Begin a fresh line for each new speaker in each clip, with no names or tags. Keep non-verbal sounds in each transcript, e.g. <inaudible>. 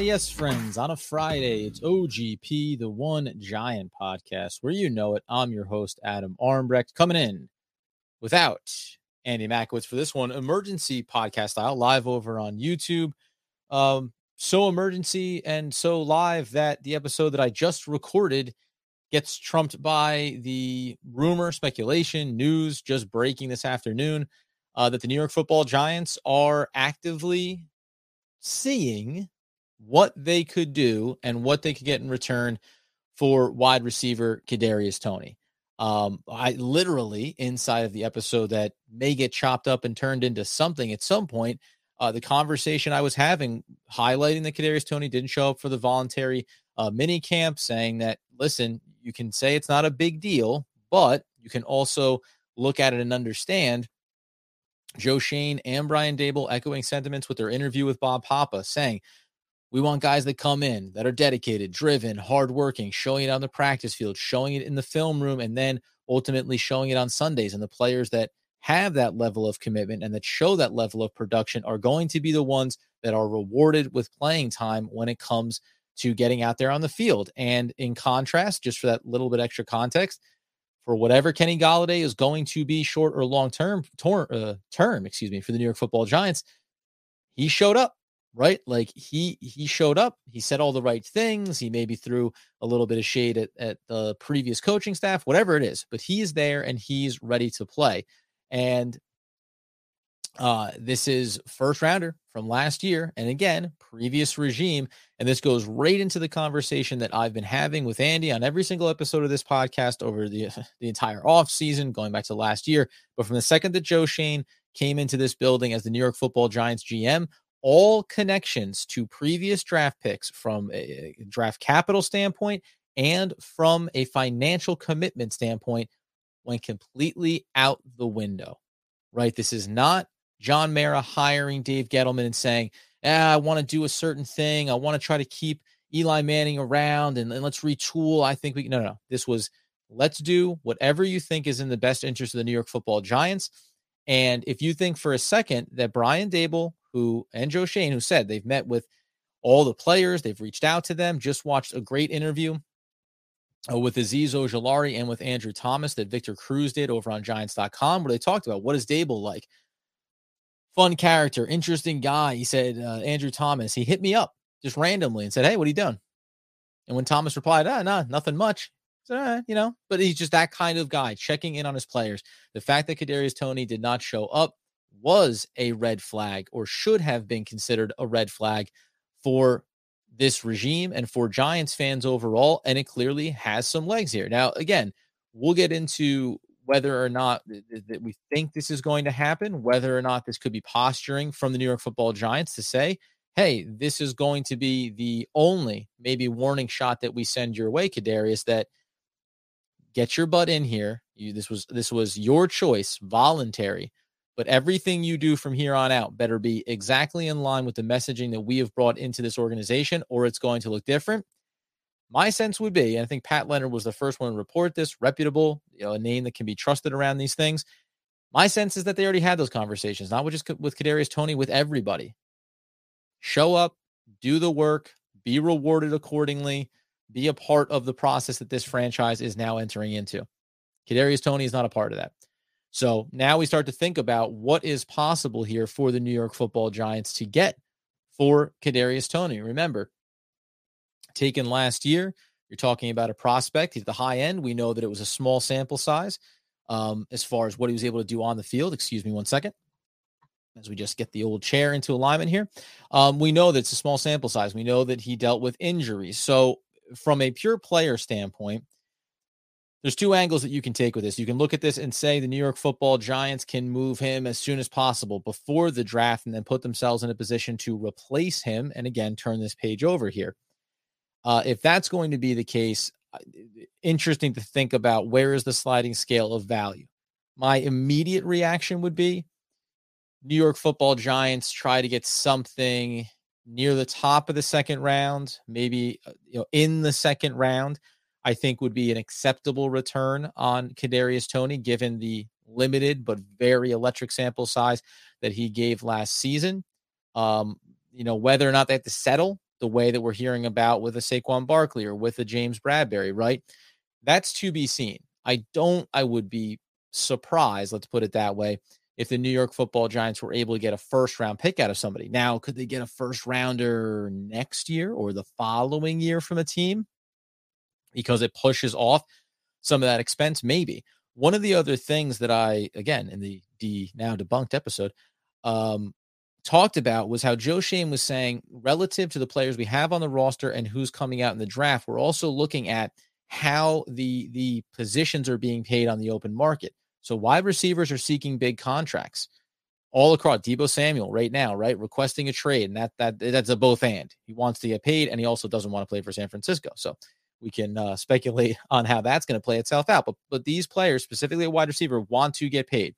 Yes, friends. On a Friday, it's OGP, the One Giant podcast, where you know it. I'm your host, Adam Armbrecht, coming in without Andy Makowitz for this one, emergency podcast style, live over on YouTube. Um, so emergency and so live that the episode that I just recorded gets trumped by the rumor, speculation, news just breaking this afternoon uh, that the New York Football Giants are actively seeing what they could do and what they could get in return for wide receiver Kadarius Toney. Um, I literally inside of the episode that may get chopped up and turned into something at some point. Uh, the conversation I was having, highlighting that Kadarius Toney didn't show up for the voluntary uh, mini camp, saying that listen, you can say it's not a big deal, but you can also look at it and understand. Joe Schoen and Brian Daboll echoing sentiments with their interview with Bob Papa, saying we want guys that come in that are dedicated, driven, hardworking, showing it on the practice field, showing it in the film room, and then ultimately showing it on Sundays. And the players that have that level of commitment and that show that level of production are going to be the ones that are rewarded with playing time when it comes to getting out there on the field. And in contrast, just for that little bit extra context, for whatever Kenny Golladay is going to be short or long term, tor- uh, term, excuse me, for the New York Football Giants, he showed up right? Like he he showed up, he said all the right things, he maybe threw a little bit of shade at, at the previous coaching staff, whatever it is, but he's there and he's ready to play. And uh this is first rounder from last year and again previous regime and this goes right into the conversation that I've been having with Andy on every single episode of this podcast over the <laughs> the entire off season going back to last year but from the second that Joe Schoen came into this building as the New York Football Giants GM all connections to previous draft picks from a draft capital standpoint and from a financial commitment standpoint went completely out the window, right? This is not John Mara hiring Dave Gettleman and saying, ah, I want to do a certain thing. I want to try to keep Eli Manning around and, and let's retool. I think we can. No, no, this was let's do whatever you think is in the best interest of the New York football giants. And if you think for a second that Brian Daboll who and Joe Schoen, who said they've met with all the players, they've reached out to them, just watched a great interview uh, with Azeez Ojulari and with Andrew Thomas that Victor Cruz did over on Giants.com, where they talked about what is Daboll like. Fun character, interesting guy. He said, uh, Andrew Thomas, he hit me up just randomly and said, Hey, what are you doing? And when Thomas replied, Ah, nah, nothing much. Uh, you know, but he's just that kind of guy, checking in on his players. The fact that Kadarius Toney did not show up was a red flag or should have been considered a red flag for this regime and for Giants fans overall. And it clearly has some legs here. Now, again, we'll get into whether or not that we think this is going to happen, whether or not this could be posturing from the New York football Giants to say, hey, this is going to be the only maybe warning shot that we send your way, Kadarius, that get your butt in here. You, this was this was your choice, voluntary but everything you do from here on out better be exactly in line with the messaging that we have brought into this organization, or it's going to look different. My sense would be, and I think Pat Leonard was the first one to report this, reputable, you know, a name that can be trusted around these things. My sense is that they already had those conversations, not with just with Kadarius Toney, with everybody. Show up, do the work, be rewarded accordingly, be a part of the process that this franchise is now entering into. Kadarius Toney is not a part of that. So now we start to think about what is possible here for the New York Football Giants to get for Kadarius Toney. Remember, taken last year, you're talking about a prospect. He's the high end. We know that it was a small sample size um, as far as what he was able to do on the field. Excuse me one second. As we just get the old chair into alignment here, um, we know that it's a small sample size. We know that he dealt with injuries. So, from a pure player standpoint, there's two angles that you can take with this. You can look at this and say the New York football giants can move him as soon as possible before the draft and then put themselves in a position to replace him. And again, turn this page over here. Uh, if that's going to be the case, uh, interesting to think about where is the sliding scale of value. My immediate reaction would be New York football giants try to get something near the top of the second round, maybe uh, you know in the second round I think would be an acceptable return on Kadarius Toney, given the limited but very electric sample size that he gave last season. Um, you know, whether or not they have to settle the way that we're hearing about with a Saquon Barkley or with a James Bradberry, right? That's to be seen. I don't, I would be surprised, let's put it that way, if the New York football giants were able to get a first round pick out of somebody. Now, could they get a first rounder next year or the following year from a team? Because it pushes off some of that expense, maybe. One of the other things that I, again, in the D now debunked episode, um, talked about was how Joe Schoen was saying, relative to the players we have on the roster and who's coming out in the draft, we're also looking at how the the positions are being paid on the open market. So wide receivers are seeking big contracts all across. Deebo Samuel right now, right, requesting a trade, and that that that's a both and. He wants to get paid, and he also doesn't want to play for San Francisco. So we can uh, speculate <laughs> on how that's going to play itself out. But but these players, specifically a wide receiver, want to get paid.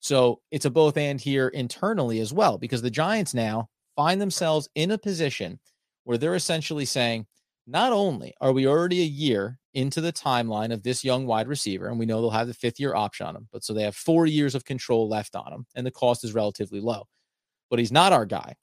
So it's a both and here internally as well, because the Giants now find themselves in a position where they're essentially saying, not only are we already a year into the timeline of this young wide receiver, and we know they'll have the fifth year option on him, but so they have four years of control left on him, and the cost is relatively low. But he's not our guy.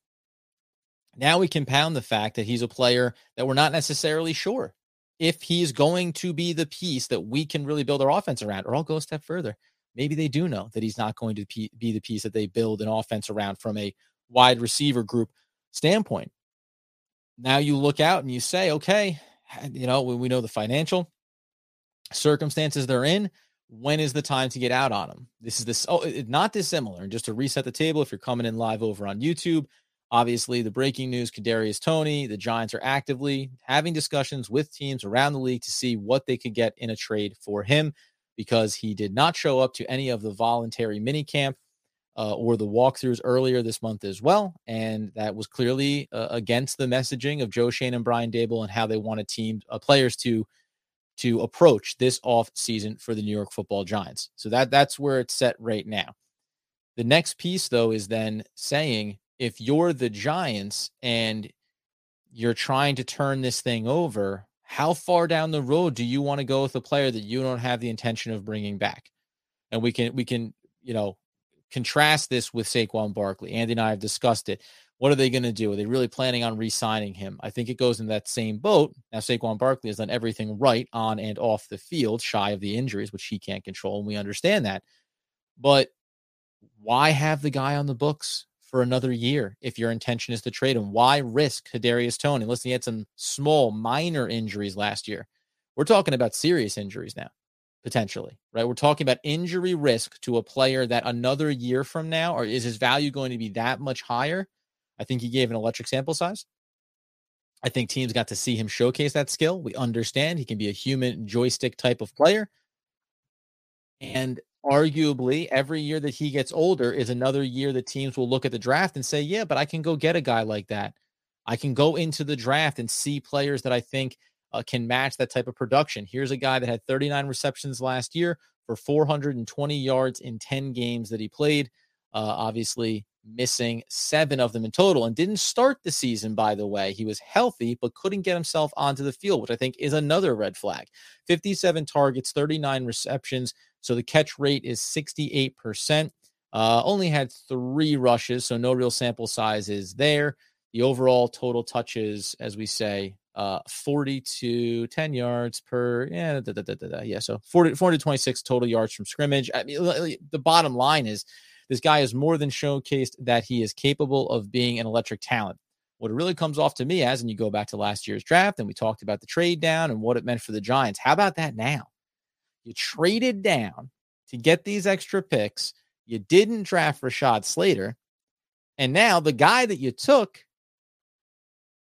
Now we compound the fact that he's a player that we're not necessarily sure if he's going to be the piece that we can really build our offense around, or I'll go a step further. Maybe they do know that he's not going to be the piece that they build an offense around from a wide receiver group standpoint now you look out and you say, okay, you know, we, know the financial circumstances they're in. When is the time to get out on them? This is this, oh, not dissimilar. And just to reset the table, if you're coming in live over on YouTube, obviously the breaking news: Kadarius Toney, the Giants are actively having discussions with teams around the league to see what they could get in a trade for him because he did not show up to any of the voluntary mini camp uh, or the walkthroughs earlier this month as well. And that was clearly uh, against the messaging of Joe Schoen and Brian Daboll and how they wanted team uh, players to to approach this off season for the New York Football Giants. So that that's where it's set right now. The next piece though is then saying if you're the Giants and you're trying to turn this thing over, how far down the road do you want to go with a player that you don't have the intention of bringing back? And we can we can you know contrast this with Saquon Barkley. Andy and I have discussed it. What are they going to do? Are they really planning on re-signing him? I think it goes in that same boat. Now Saquon Barkley has done everything right on and off the field, shy of the injuries, which he can't control, and we understand that. But why have the guy on the books for another year if your intention is to trade him? Why risk Kadarius Toney? Listen, he had some small, minor injuries last year. We're talking about serious injuries now potentially, right? We're talking about injury risk to a player that another year from now, or is his value going to be that much higher? I think he gave an electric sample size. I think teams got to see him showcase that skill. We understand he can be a human joystick type of player. And arguably, every year that he gets older is another year that teams will look at the draft and say, yeah, but I can go get a guy like that. I can go into the draft and see players that I think uh, can match that type of production. Here's a guy that had 39 receptions last year for 420 yards in 10 games that he played. Uh, obviously, missing seven of them in total and didn't start the season, by the way. He was healthy, but couldn't get himself onto the field, which I think is another red flag. 57 targets, 39 receptions. So the catch rate is 68%. Uh, only had three rushes, so no real sample size is there. The overall total touches, as we say, uh 40 to 10 yards per yeah da, da, da, yeah so 40 426 total yards from scrimmage i mean the bottom line is this guy has more than showcased that he is capable of being an electric talent. What it really comes off to me as and you go back to last year's draft and we talked about the trade down and what it meant for the giants how about that now? You traded down to get these extra picks. You didn't draft Rashawn Slater. And now the guy that you took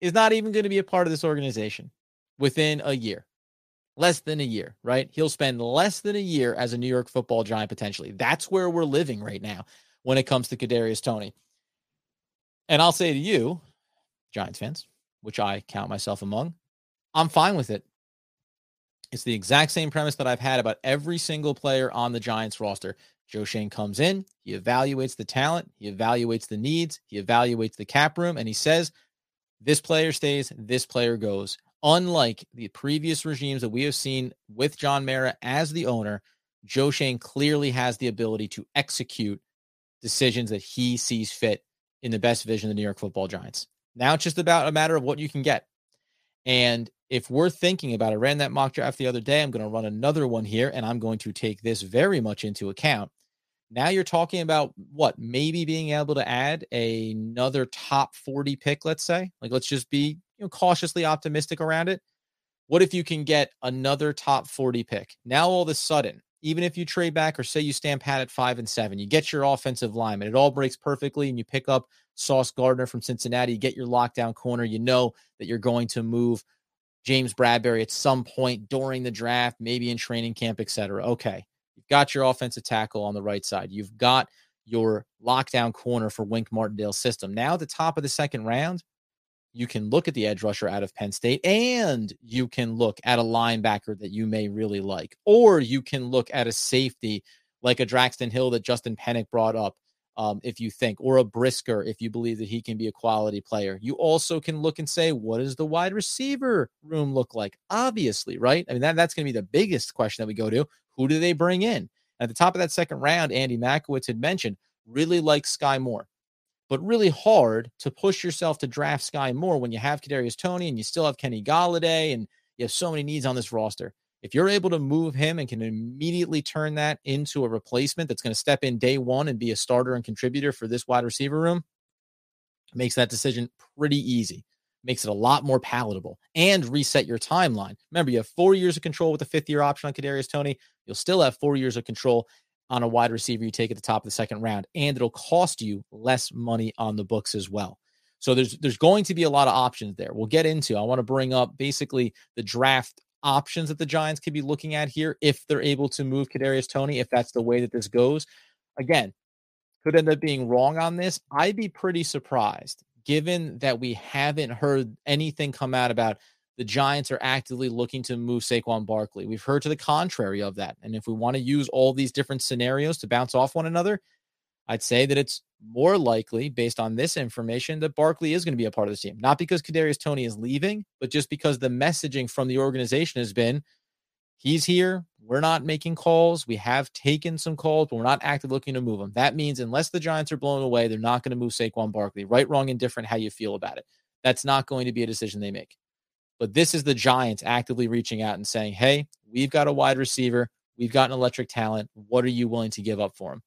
is not even going to be a part of this organization within a year, less than a year, right? He'll spend less than a year as a New York football giant potentially. That's where we're living right now when it comes to Kadarius Toney. And I'll say to you, Giants fans, which I count myself among, I'm fine with it. It's the exact same premise that I've had about every single player on the Giants roster. Joe Schoen comes in, he evaluates the talent, he evaluates the needs, he evaluates the cap room, and he says, this player stays, this player goes. Unlike the previous regimes that we have seen with John Mara as the owner, Joe Schoen clearly has the ability to execute decisions that he sees fit in the best vision of the New York football giants. Now it's just about a matter of what you can get. And if we're thinking about, I ran that mock draft the other day. I'm going to run another one here, and I'm going to take this very much into account. Now you're talking about what maybe being able to add another top 40 pick, let's say. Like let's just be you know cautiously optimistic around it. What if you can get another top 40 pick? Now all of a sudden, even if you trade back or say you stand pat at five and seven, you get your offensive lineman. It all breaks perfectly, and you pick up Sauce Gardner from Cincinnati. You get your lockdown corner. You know that you're going to move James Bradberry at some point during the draft, maybe in training camp, etc. Okay, you've got your offensive tackle on the right side. You've got your lockdown corner for Wink Martindale's system. Now at the top of the second round, you can look at the edge rusher out of Penn State and you can look at a linebacker that you may really like, or you can look at a safety like a Daxton Hill that Justin Penik brought up. Um, if you think, or a Brisker, if you believe that he can be a quality player. You also can look and say, what does the wide receiver room look like? Obviously, right? I mean, that, that's going to be the biggest question that we go to. Who do they bring in? At the top of that second round, Andy Makowitz had mentioned, really like Skyy Moore but really hard to push yourself to draft Skyy Moore when you have Kadarius Toney and you still have Kenny Golladay and you have so many needs on this roster. If you're able to move him and can immediately turn that into a replacement that's going to step in day one and be a starter and contributor for this wide receiver room, makes that decision pretty easy. Makes it a lot more palatable and reset your timeline. Remember, you have four years of control with the fifth year option on Kadarius Toney. You'll still have four years of control on a wide receiver you take at the top of the second round, and it'll cost you less money on the books as well. So there's there's going to be a lot of options there. We'll get into. I want to bring up basically the draft options that the Giants could be looking at here if they're able to move Kadarius Toney, if that's the way that this goes. Again, could end up being wrong on this. I'd be pretty surprised given that we haven't heard anything come out about the Giants are actively looking to move Saquon Barkley. We've heard to the contrary of that. And if we want to use all these different scenarios to bounce off one another, I'd say that it's more likely, based on this information, that Barkley is going to be a part of the team. Not because Kadarius Toney is leaving, but just because the messaging from the organization has been he's here. We're not making calls. We have taken some calls, but we're not actively looking to move him. That means unless the Giants are blown away, they're not going to move Saquon Barkley. Right, wrong, indifferent, how you feel about it. That's not going to be a decision they make. But this is the Giants actively reaching out and saying, hey, we've got a wide receiver. We've got an electric talent. What are you willing to give up for him?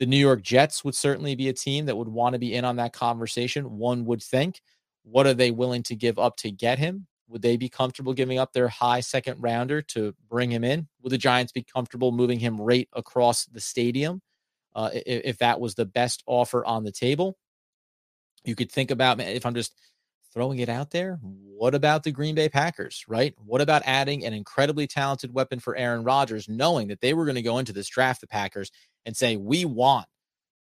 The New York Jets would certainly be a team that would want to be in on that conversation. One would think, what are they willing to give up to get him? Would they be comfortable giving up their high second rounder to bring him in? Would the Giants be comfortable moving him right across the stadium uh, if, if that was the best offer on the table? You could think about if I'm just throwing it out there. What about the Green Bay Packers, right? What about adding an incredibly talented weapon for Aaron Rodgers, knowing that they were going to go into this draft, the Packers, and say, we want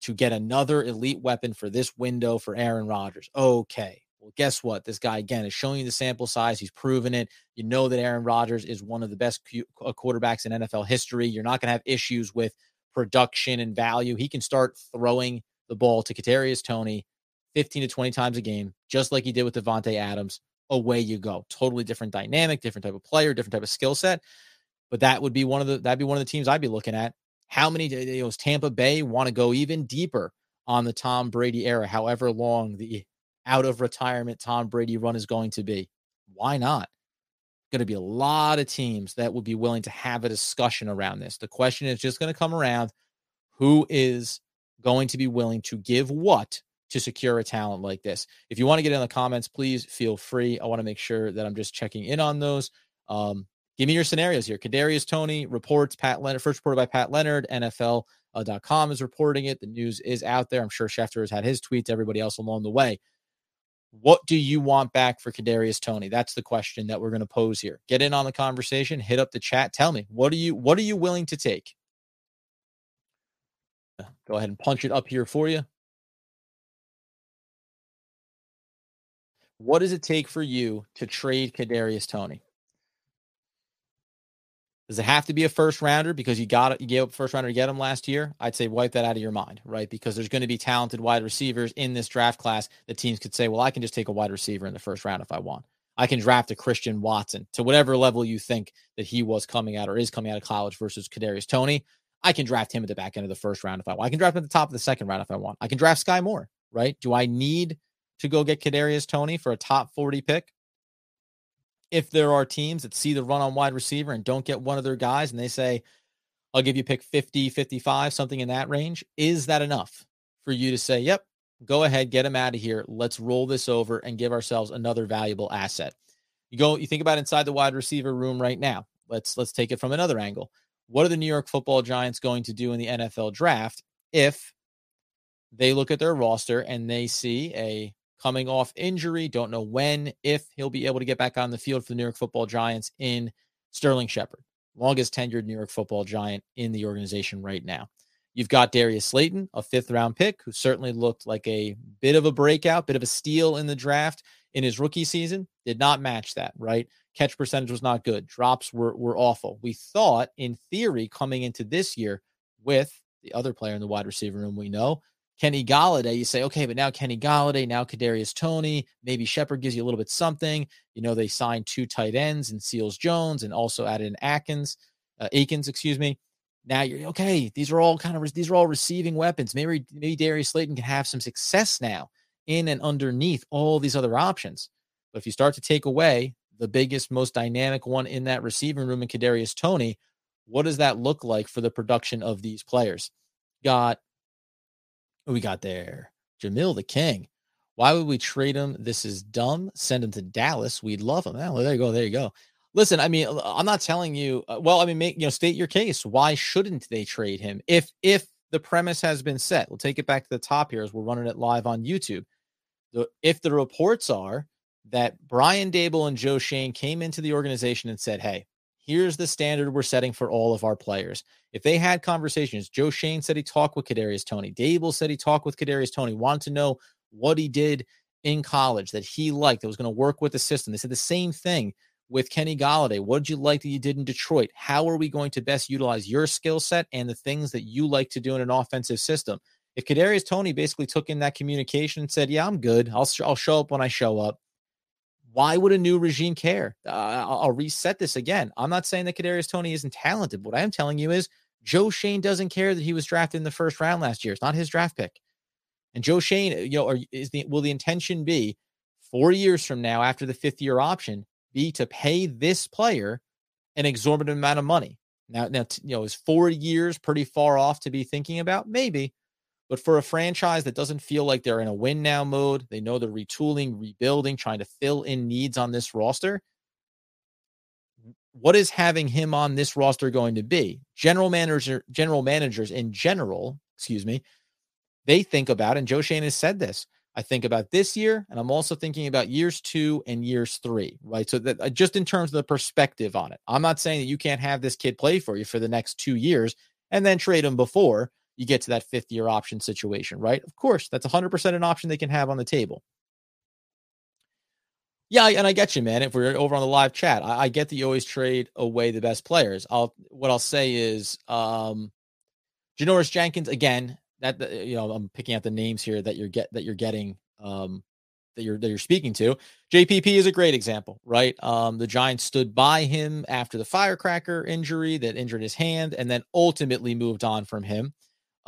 to get another elite weapon for this window for Aaron Rodgers. Okay. Well, guess what? This guy, again, is showing you the sample size. He's proven it. You know that Aaron Rodgers is one of the best uh, quarterbacks in NFL history. You're not going to have issues with production and value. He can start throwing the ball to Kadarius Toney 15 to 20 times a game, just like he did with Davante Adams. Away you go. Totally different dynamic, different type of player, different type of skill set. But that would be one of the that'd be one of the teams I'd be looking at. How many you know, Tampa Bay want to go even deeper on the Tom Brady era, however long the out of retirement Tom Brady run is going to be? Why not? Going to be a lot of teams that would be willing to have a discussion around this. The question is just going to come around who is going to be willing to give what to secure a talent like this. If you want to get in the comments, please feel free. I want to make sure that I'm just checking in on those. Um, give me your scenarios here. Kadarius Toney reports Pat Leonard, first reported by Pat Leonard, NFL.com uh, is reporting it. The news is out there. I'm sure Schefter has had his tweets, everybody else along the way. What do you want back for Kadarius Toney? That's the question that we're going to pose here. Get in on the conversation, hit up the chat. Tell me, what are you what are you willing to take? Go ahead and punch it up here for you. What does it take for you to trade Kadarius Toney? Does it have to be a first rounder because you got it? You gave up first rounder to get him last year. I'd say wipe that out of your mind, right? Because there's going to be talented wide receivers in this draft class that teams could say, well, I can just take a wide receiver in the first round if I want. I can draft a Christian Watson to whatever level you think that he was coming out or is coming out of college versus Kadarius Toney. I can draft him at the back end of the first round if I want. I can draft him at the top of the second round if I want. I can draft Skyy Moore, right? Do I need to go get Kadarius Toney for a top 40 pick. If there are teams that see the run on wide receiver and don't get one of their guys and they say, I'll give you pick 50, 55, something in that range, is that enough for you to say, yep, go ahead, get him out of here. Let's roll this over and give ourselves another valuable asset. You go, you think about inside the wide receiver room right now. Let's let's take it from another angle. What are the New York Football Giants going to do in the NFL draft if they look at their roster and they see a coming off injury, don't know when, if he'll be able to get back on the field for the New York Football Giants in Sterling Shepard, longest tenured New York Football Giant in the organization right now. You've got Darius Slayton, a fifth round pick, who certainly looked like a bit of a breakout, bit of a steal in the draft in his rookie season. Did not match that, right? Catch percentage was not good. Drops were, were awful. We thought, in theory, coming into this year with the other player in the wide receiver room we know, Kenny Golladay, you say, okay, but now Kenny Golladay, now Kadarius Toney, maybe Shepard gives you a little bit something. You know, they signed two tight ends and Seals Jones and also added in Atkins, uh, Akins, excuse me. Now you're okay. These are all kind of these are all receiving weapons. Maybe maybe Darius Slayton can have some success now in and underneath all these other options. But if you start to take away the biggest, most dynamic one in that receiving room in Kadarius Toney, what does that look like for the production of these players? Got we got there? Jamil the King. Why would we trade him? This is dumb. Send him to Dallas. We'd love him. Oh, there you go. There you go. Listen, I mean, I'm not telling you. Uh, well, I mean, make you know, state your case. Why shouldn't they trade him? If if the premise has been set, we'll take it back to the top here as we're running it live on YouTube. If the reports are that Brian Daboll and Joe Schoen came into the organization and said, "Hey, here's the standard we're setting for all of our players. If they had conversations, Joe Schoen said he talked with Kadarius Toney. Daboll said he talked with Kadarius Toney, wanted to know what he did in college that he liked, that was going to work with the system. They said the same thing with Kenny Golladay. What did you like that you did in Detroit? How are we going to best utilize your skill set and the things that you like to do in an offensive system? If Kadarius Toney basically took in that communication and said, "Yeah, I'm good. I'll I'll show up when I show up," why would a new regime care? Uh, I'll, I'll, reset this again. I'm not saying that Kadarius Toney isn't talented. What I am telling you is Joe Schoen doesn't care that he was drafted in the first round last year. It's not his draft pick. And Joe Schoen, you know, is the will the intention be four years from now after the fifth year option be to pay this player an exorbitant amount of money? Now, now, you know, is four years pretty far off to be thinking about? Maybe, but for a franchise that doesn't feel like they're in a win now mode, they know they're retooling, rebuilding, trying to fill in needs on this roster. What is having him on this roster going to be? General manager, general managers in general, excuse me, they think about, and Joe Schoen has said this. I think about this year, and I'm also thinking about years two and years three, right? So that uh, just in terms of the perspective on it, I'm not saying that you can't have this kid play for you for the next two years and then trade him before you get to that fifth year option situation, right? Of course, that's 100% an option they can have on the table. Yeah, and I get you, man. If we're over on the live chat, I, I get that you always trade away the best players. I'll what I'll say is, um, Janoris Jenkins again. That you know, I'm picking out the names here that you're get that you're getting, um, that you're that you're speaking to. JPP is a great example, right? Um, the Giants stood by him after the firecracker injury that injured his hand, and then ultimately moved on from him.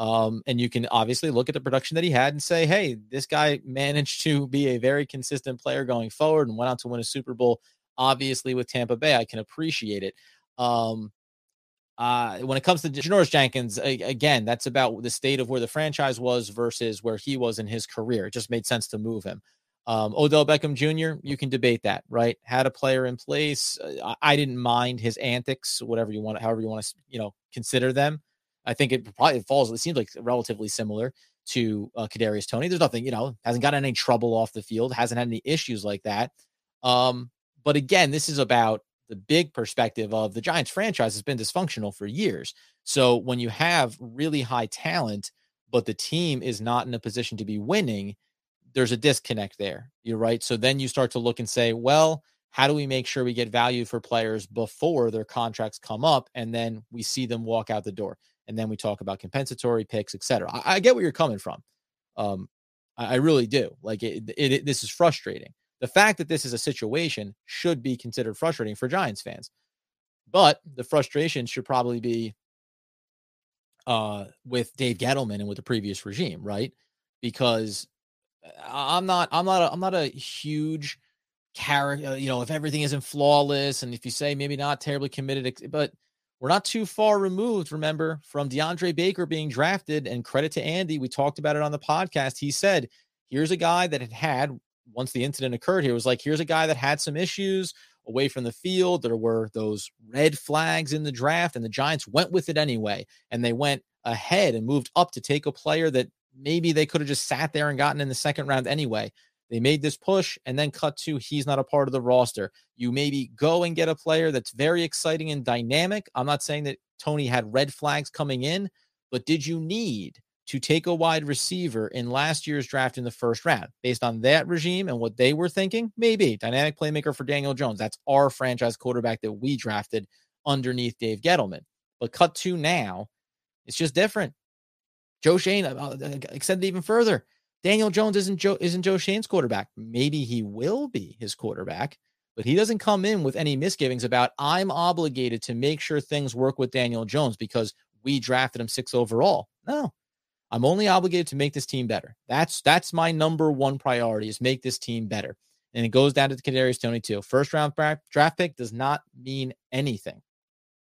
Um, and you can obviously look at the production that he had and say, hey, this guy managed to be a very consistent player going forward and went on to win a Super Bowl. Obviously, with Tampa Bay, I can appreciate it. Um, uh, when it comes to Janoris Jenkins, again, that's about the state of where the franchise was versus where he was in his career. It just made sense to move him. Um, Odell Beckham Jr., you can debate that, right? Had a player in place. Uh, I didn't mind his antics, whatever you want, however you want to, you know, consider them. I think it probably falls. It seems like relatively similar to uh, Kadarius Toney. There's nothing, you know, hasn't got any trouble off the field, hasn't had any issues like that. Um, but again, this is about the big perspective of the Giants franchise has been dysfunctional for years. So when you have really high talent, but the team is not in a position to be winning, there's a disconnect there. You're right. So then you start to look and say, well, how do we make sure we get value for players before their contracts come up and then we see them walk out the door? And then we talk about compensatory picks, etc. I, I, get where you're coming from. Um, I, I really do. Like it, it, it, this is frustrating. The fact that this is a situation should be considered frustrating for Giants fans, but the frustration should probably be uh, with Dave Gettleman and with the previous regime, right? Because I'm not I'm not a, I'm not a huge character, you know, if everything isn't flawless and if you say maybe not terribly committed, but we're not too far removed, remember, from DeAndre Baker being drafted. And credit to Andy, we talked about it on the podcast. He said, here's a guy that had had, once the incident occurred here, was like, here's a guy that had some issues away from the field. There were those red flags in the draft, and the Giants went with it anyway. And they went ahead and moved up to take a player that maybe they could have just sat there and gotten in the second round anyway. They made this push and then cut to he's not a part of the roster. You maybe go and get a player that's very exciting and dynamic. I'm not saying that Toney had red flags coming in, but did you need to take a wide receiver in last year's draft in the first round based on that regime and what they were thinking? Maybe dynamic playmaker for Daniel Jones. That's our franchise quarterback that we drafted underneath Dave Gettleman. But cut to now, it's just different. Joe Schoen uh, uh extended even further. Daniel Jones isn't Joe isn't Joe Schoen's quarterback. Maybe he will be his quarterback, but he doesn't come in with any misgivings about I'm obligated to make sure things work with Daniel Jones because we drafted him six overall. No. I'm only obligated to make this team better. That's that's my number one priority is make this team better. And it goes down to the Kadarius Toney too. First round draft pick does not mean anything.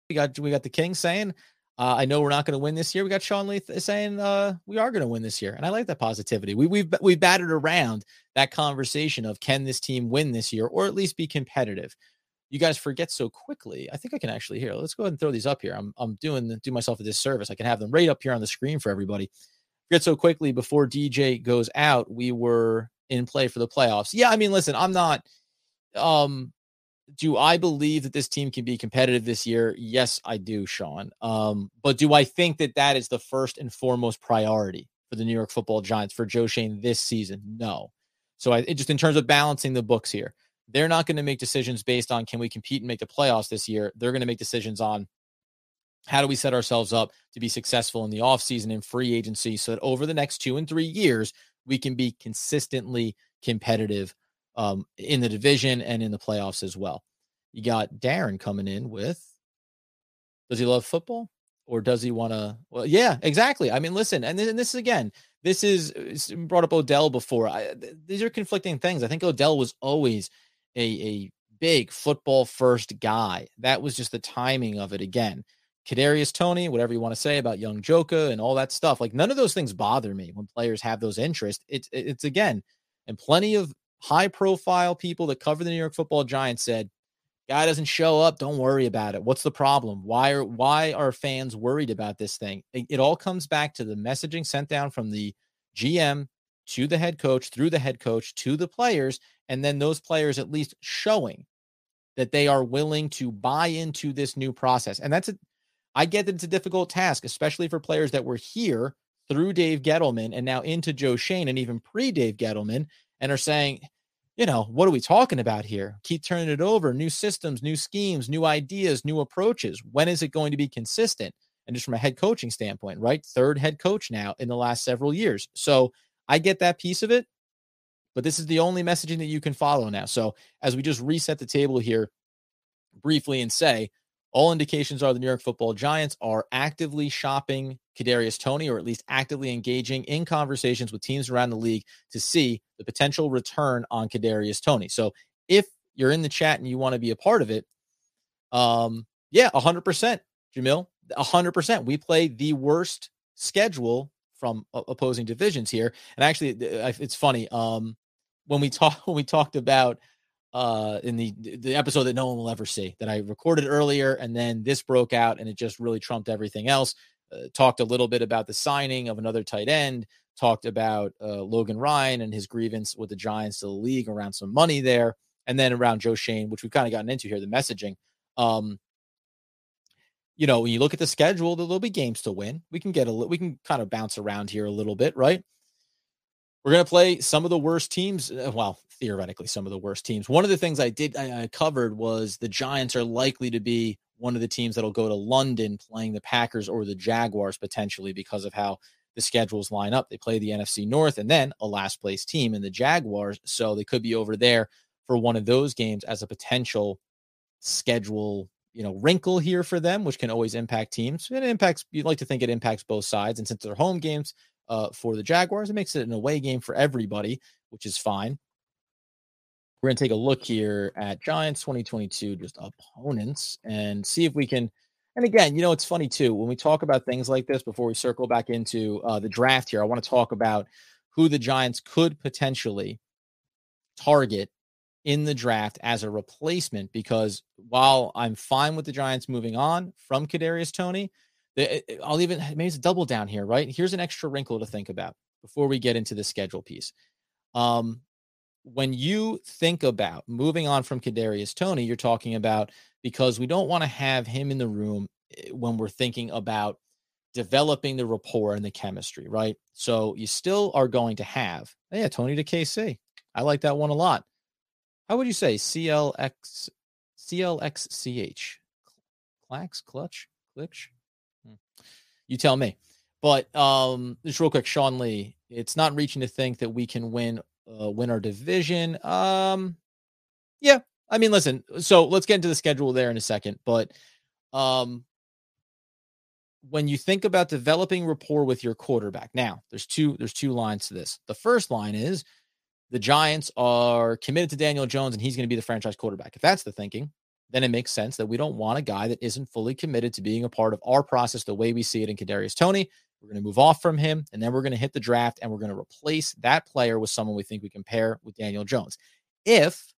We got we got the King saying uh, I know we're not going to win this year. We got Sean Leith saying uh, we are going to win this year, and I like that positivity. We, we've we batted around that conversation of can this team win this year, or at least be competitive. You guys forget so quickly. I think I can actually hear. Let's go ahead and throw these up here. I'm I'm doing do myself a disservice. I can have them right up here on the screen for everybody. Forget so quickly before DJ goes out. We were in play for the playoffs. Yeah, I mean, listen, I'm not. Um, do I believe that this team can be competitive this year? Yes, I do, Sean. Um, but do I think that that is the first and foremost priority for the New York Football Giants for Joe Schoen this season? No. So I just in terms of balancing the books here, they're not going to make decisions based on can we compete and make the playoffs this year. They're going to make decisions on how do we set ourselves up to be successful in the offseason and free agency so that over the next two and three years we can be consistently competitive um, in the division and in the playoffs as well. You got Darren coming in with does he love football or does he want to? Well, yeah, exactly. I mean, listen, and, and this is again, this is brought up Odell before. I, these are conflicting things. I think Odell was always a, a big football first guy. That was just the timing of it again. Kadarius Toney, whatever you want to say about Yung Joka and all that stuff. Like none of those things bother me when players have those interests. It's it's again, and plenty of high profile people that cover the New York Football Giants said, guy doesn't show up, don't worry about it. What's the problem? Why are why are fans worried about this thing? It, it all comes back to the messaging sent down from the GM to the head coach, through the head coach to the players, and then those players at least showing that they are willing to buy into this new process. And that's a I get that it's a difficult task, especially for players that were here through Dave Gettleman and now into Joe Schoen and even pre Dave Gettleman and are saying, you know, what are we talking about here? Keep turning it over, new systems, new schemes, new ideas, new approaches. When is it going to be consistent? And just from a head coaching standpoint, right? Third head coach now in the last several years. So I get that piece of it, but this is the only messaging that you can follow now. So as we just reset the table here briefly and say, all indications are the New York Football Giants are actively shopping Kadarius Toney, or at least actively engaging in conversations with teams around the league to see the potential return on Kadarius Toney. So if you're in the chat and you want to be a part of it, um, yeah, hundred percent, Jamil, hundred percent. We play the worst schedule from opposing divisions here, and actually, it's funny. Um, when we <laughs> talk when we talked about uh in the the episode that no one will ever see that I recorded earlier and then this broke out and it just really trumped everything else. Uh, talked a little bit about the signing of another tight end, talked about uh, Logan Ryan and his grievance with the Giants to the league around some money there and then around Joe Schoen, which we've kind of gotten into here the messaging. Um you know, when you look at the schedule, there'll be games to win. We can get a we can kind of bounce around here a little bit, right? We're going to play some of the worst teams. Uh, well, theoretically, some of the worst teams. One of the things I did I, I covered was the Giants are likely to be one of the teams that'll go to London playing the Packers or the Jaguars potentially because of how the schedules line up. They play the NFC North and then a last place team in the Jaguars. So they could be over there for one of those games as a potential schedule, you know, wrinkle here for them, which can always impact teams. It impacts, you'd like to think it impacts both sides. And since they're home games, uh, for the Jaguars. It makes it an away game for everybody, which is fine. We're going to take a look here at Giants 2022, just opponents, and see if we can. And again, you know, it's funny too when we talk about things like this before we circle back into uh, the draft here. I want to talk about who the Giants could potentially target in the draft as a replacement because while I'm fine with the Giants moving on from Kadarius Toney, I'll even maybe it's a double down here, right? Here's an extra wrinkle to think about before we get into the schedule piece. Um, when you think about moving on from Kadarius Toney, you're talking about because we don't want to have him in the room eh, when we're thinking about developing the rapport and the chemistry, right? So you still are going to have, yeah, Toney to KC. I like that one a lot. How would you say CLX CLXCH? Clax, clutch, glitch? Hmm. You tell me. But um, just real quick, Sean Lee, it's not reaching to think that we can win uh, win our division. Um, yeah, I mean, listen. So let's get into the schedule there in a second. But um, when you think about developing rapport with your quarterback, now there's two there's two lines to this. The first line is the Giants are committed to Daniel Jones and he's going to be the franchise quarterback. If that's the thinking, then it makes sense that we don't want a guy that isn't fully committed to being a part of our process the way we see it in Kadarius Toney. We're going to move off from him, and then we're going to hit the draft, and we're going to replace that player with someone we think we can pair with Daniel Jones. If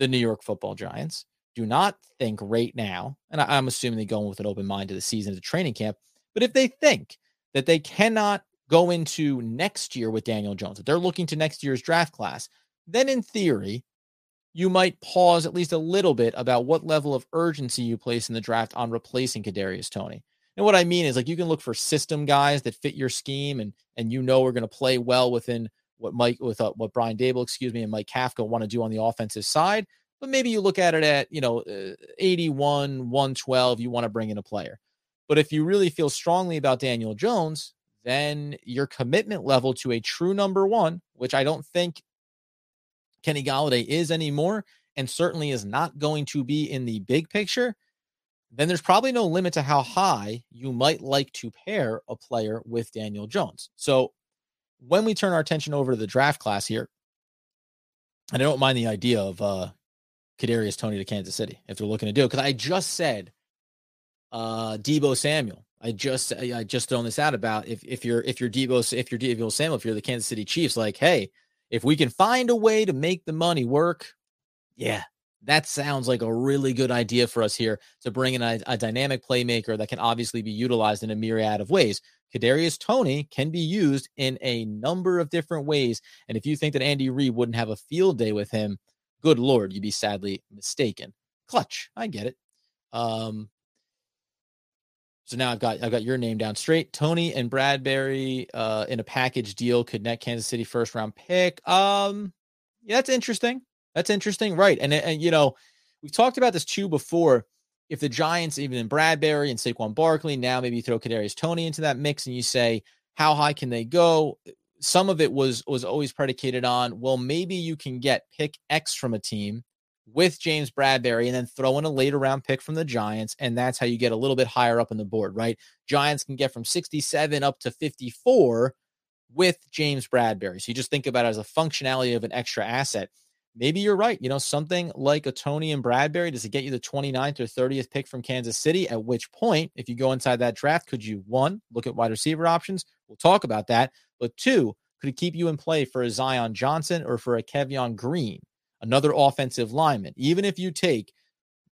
the New York Football Giants do not think right now, and I'm assuming they go with an open mind to the season to training camp, but if they think that they cannot go into next year with Daniel Jones, if they're looking to next year's draft class, then in theory, you might pause at least a little bit about what level of urgency you place in the draft on replacing Kadarius Toney. And what I mean is like you can look for system guys that fit your scheme and and you know we're going to play well within what Mike with uh, what Brian Daboll, excuse me, and Mike Kafka want to do on the offensive side. But maybe you look at it at you know uh, 81, 112. You want to bring in a player. But if you really feel strongly about Daniel Jones, then your commitment level to a true number one, which I don't think Kenny Golladay is anymore, and certainly is not going to be in the big picture, then there's probably no limit to how high you might like to pair a player with Daniel Jones. So when we turn our attention over to the draft class here, and I don't mind the idea of uh Kadarius Toney to Kansas City if they're looking to do it, because I just said uh Deebo Samuel. I just I just thrown this out about if if you're if you're Deebo if you're Deebo Samuel if you're the Kansas City Chiefs, like hey, if we can find a way to make the money work, yeah, that sounds like a really good idea for us here to bring in a, a, dynamic playmaker that can obviously be utilized in a myriad of ways. Kadarius Toney can be used in a number of different ways, and if you think that Andy Reid wouldn't have a field day with him, good lord, you'd be sadly mistaken. Clutch, I get it. Um, so now I've got I've got your name down straight. Toney and Bradberry uh, in a package deal could net Kansas City first round pick. Um, yeah, that's interesting. That's interesting, right? And and you know, we've talked about this too before. If the Giants, even in Bradberry and Saquon Barkley, now maybe you throw Kadarius Toney into that mix, and you say, how high can they go? Some of it was was always predicated on, well, maybe you can get pick X from a team with James Bradberry and then throw in a later round pick from the Giants. And that's how you get a little bit higher up on the board, right? Giants can get from 67 up to 54 with James Bradberry. So you just think about it as a functionality of an extra asset maybe you're right. You know, something like a Toney and Bradberry, does it get you the 29th or 30th pick from Kansas City? At which point, if you go inside that draft, could you one, look at wide receiver options? We'll talk about that. But two, could it keep you in play for a Zion Johnson or for a Kenyon Green, another offensive lineman? Even if you take,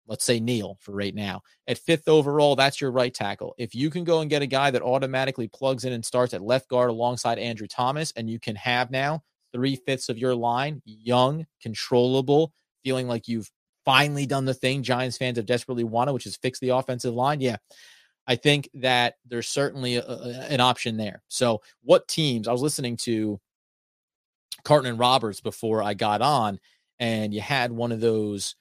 let's say Neal for right now, at fifth overall, that's your right tackle. If you can go and get a guy that automatically plugs in and starts at left guard alongside Andrew Thomas, and you can have now three fifths of your line, young, controllable, feeling like you've finally done the thing Giants fans have desperately wanted, which is fix the offensive line. Yeah, I think that there's certainly a, a, an option there. So, what teams? I was listening to Carton and Roberts before I got on, and you had one of those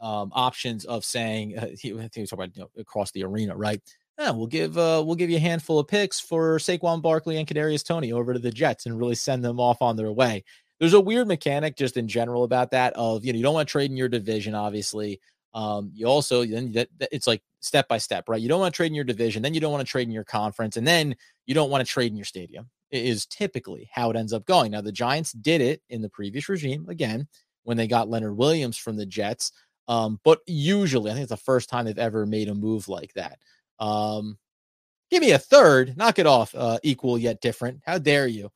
um, options of saying, uh, I think talking about you know, across the arena, right? Yeah, we'll give uh, we'll give you a handful of picks for Saquon Barkley and Kadarius Toney over to the Jets and really send them off on their way. There's a weird mechanic just in general about that. Of you know you don't want to trade in your division, obviously. Um, you also then it's like step by step, right? You don't want to trade in your division, then you don't want to trade in your conference, and then you don't want to trade in your stadium. is typically how it ends up going. Now, the Giants did it in the previous regime again when they got Leonard Williams from the Jets. Um, but usually, I think it's the first time they've ever made a move like that. Um, give me a third, knock it off, uh, equal yet different. How dare you?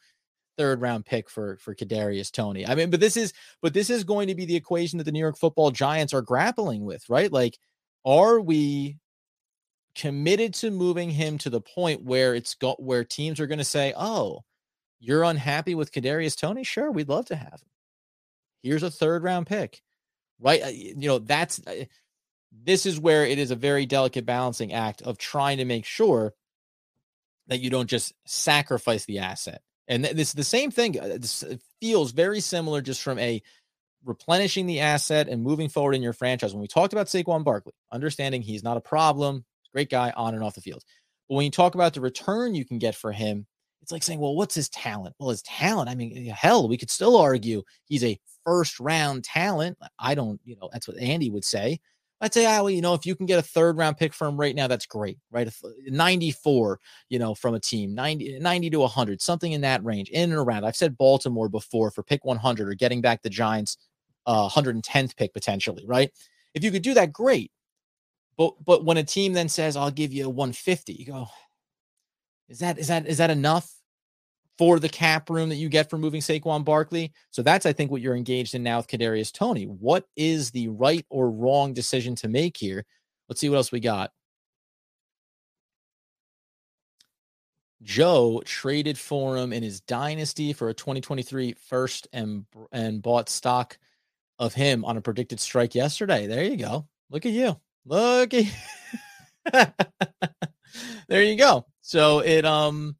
Third round pick for for Kadarius Toney. I mean, but this is but this is going to be the equation that the New York Football Giants are grappling with, right? Like, are we committed to moving him to the point where it's got where teams are going to say, "Oh, you're unhappy with Kadarius Toney? Sure, we'd love to have him. Here's a third round pick." Right? Uh, you know, that's uh, this is where it is a very delicate balancing act of trying to make sure that you don't just sacrifice the asset. And this the same thing. Uh, this feels very similar just from a replenishing the asset and moving forward in your franchise. When we talked about Saquon Barkley, understanding he's not a problem, great guy on and off the field. But when you talk about the return you can get for him, it's like saying, well, what's his talent? Well, his talent, I mean, hell, we could still argue he's a first round talent. I don't, you know, that's what Andy would say. I'd say, ah, well, you know, if you can get a third round pick from right now, that's great, right? 94, you know, from a team, 90, 90 to 100, something in that range, in and around. I've said Baltimore before for pick 100 or getting back the Giants' uh, 110th pick potentially, right? If you could do that, great. But but when a team then says, I'll give you 150, you go, is that is that is that enough? For the cap room that you get from moving Saquon Barkley. So that's, I think, what you're engaged in now with Kadarius Toney. What is the right or wrong decision to make here? Let's see what else we got. Joe traded for him in his dynasty for a 2023 first and and bought stock of him on a predicted strike yesterday. There you go. Look at you. Look at <laughs> <laughs> there you go. So it um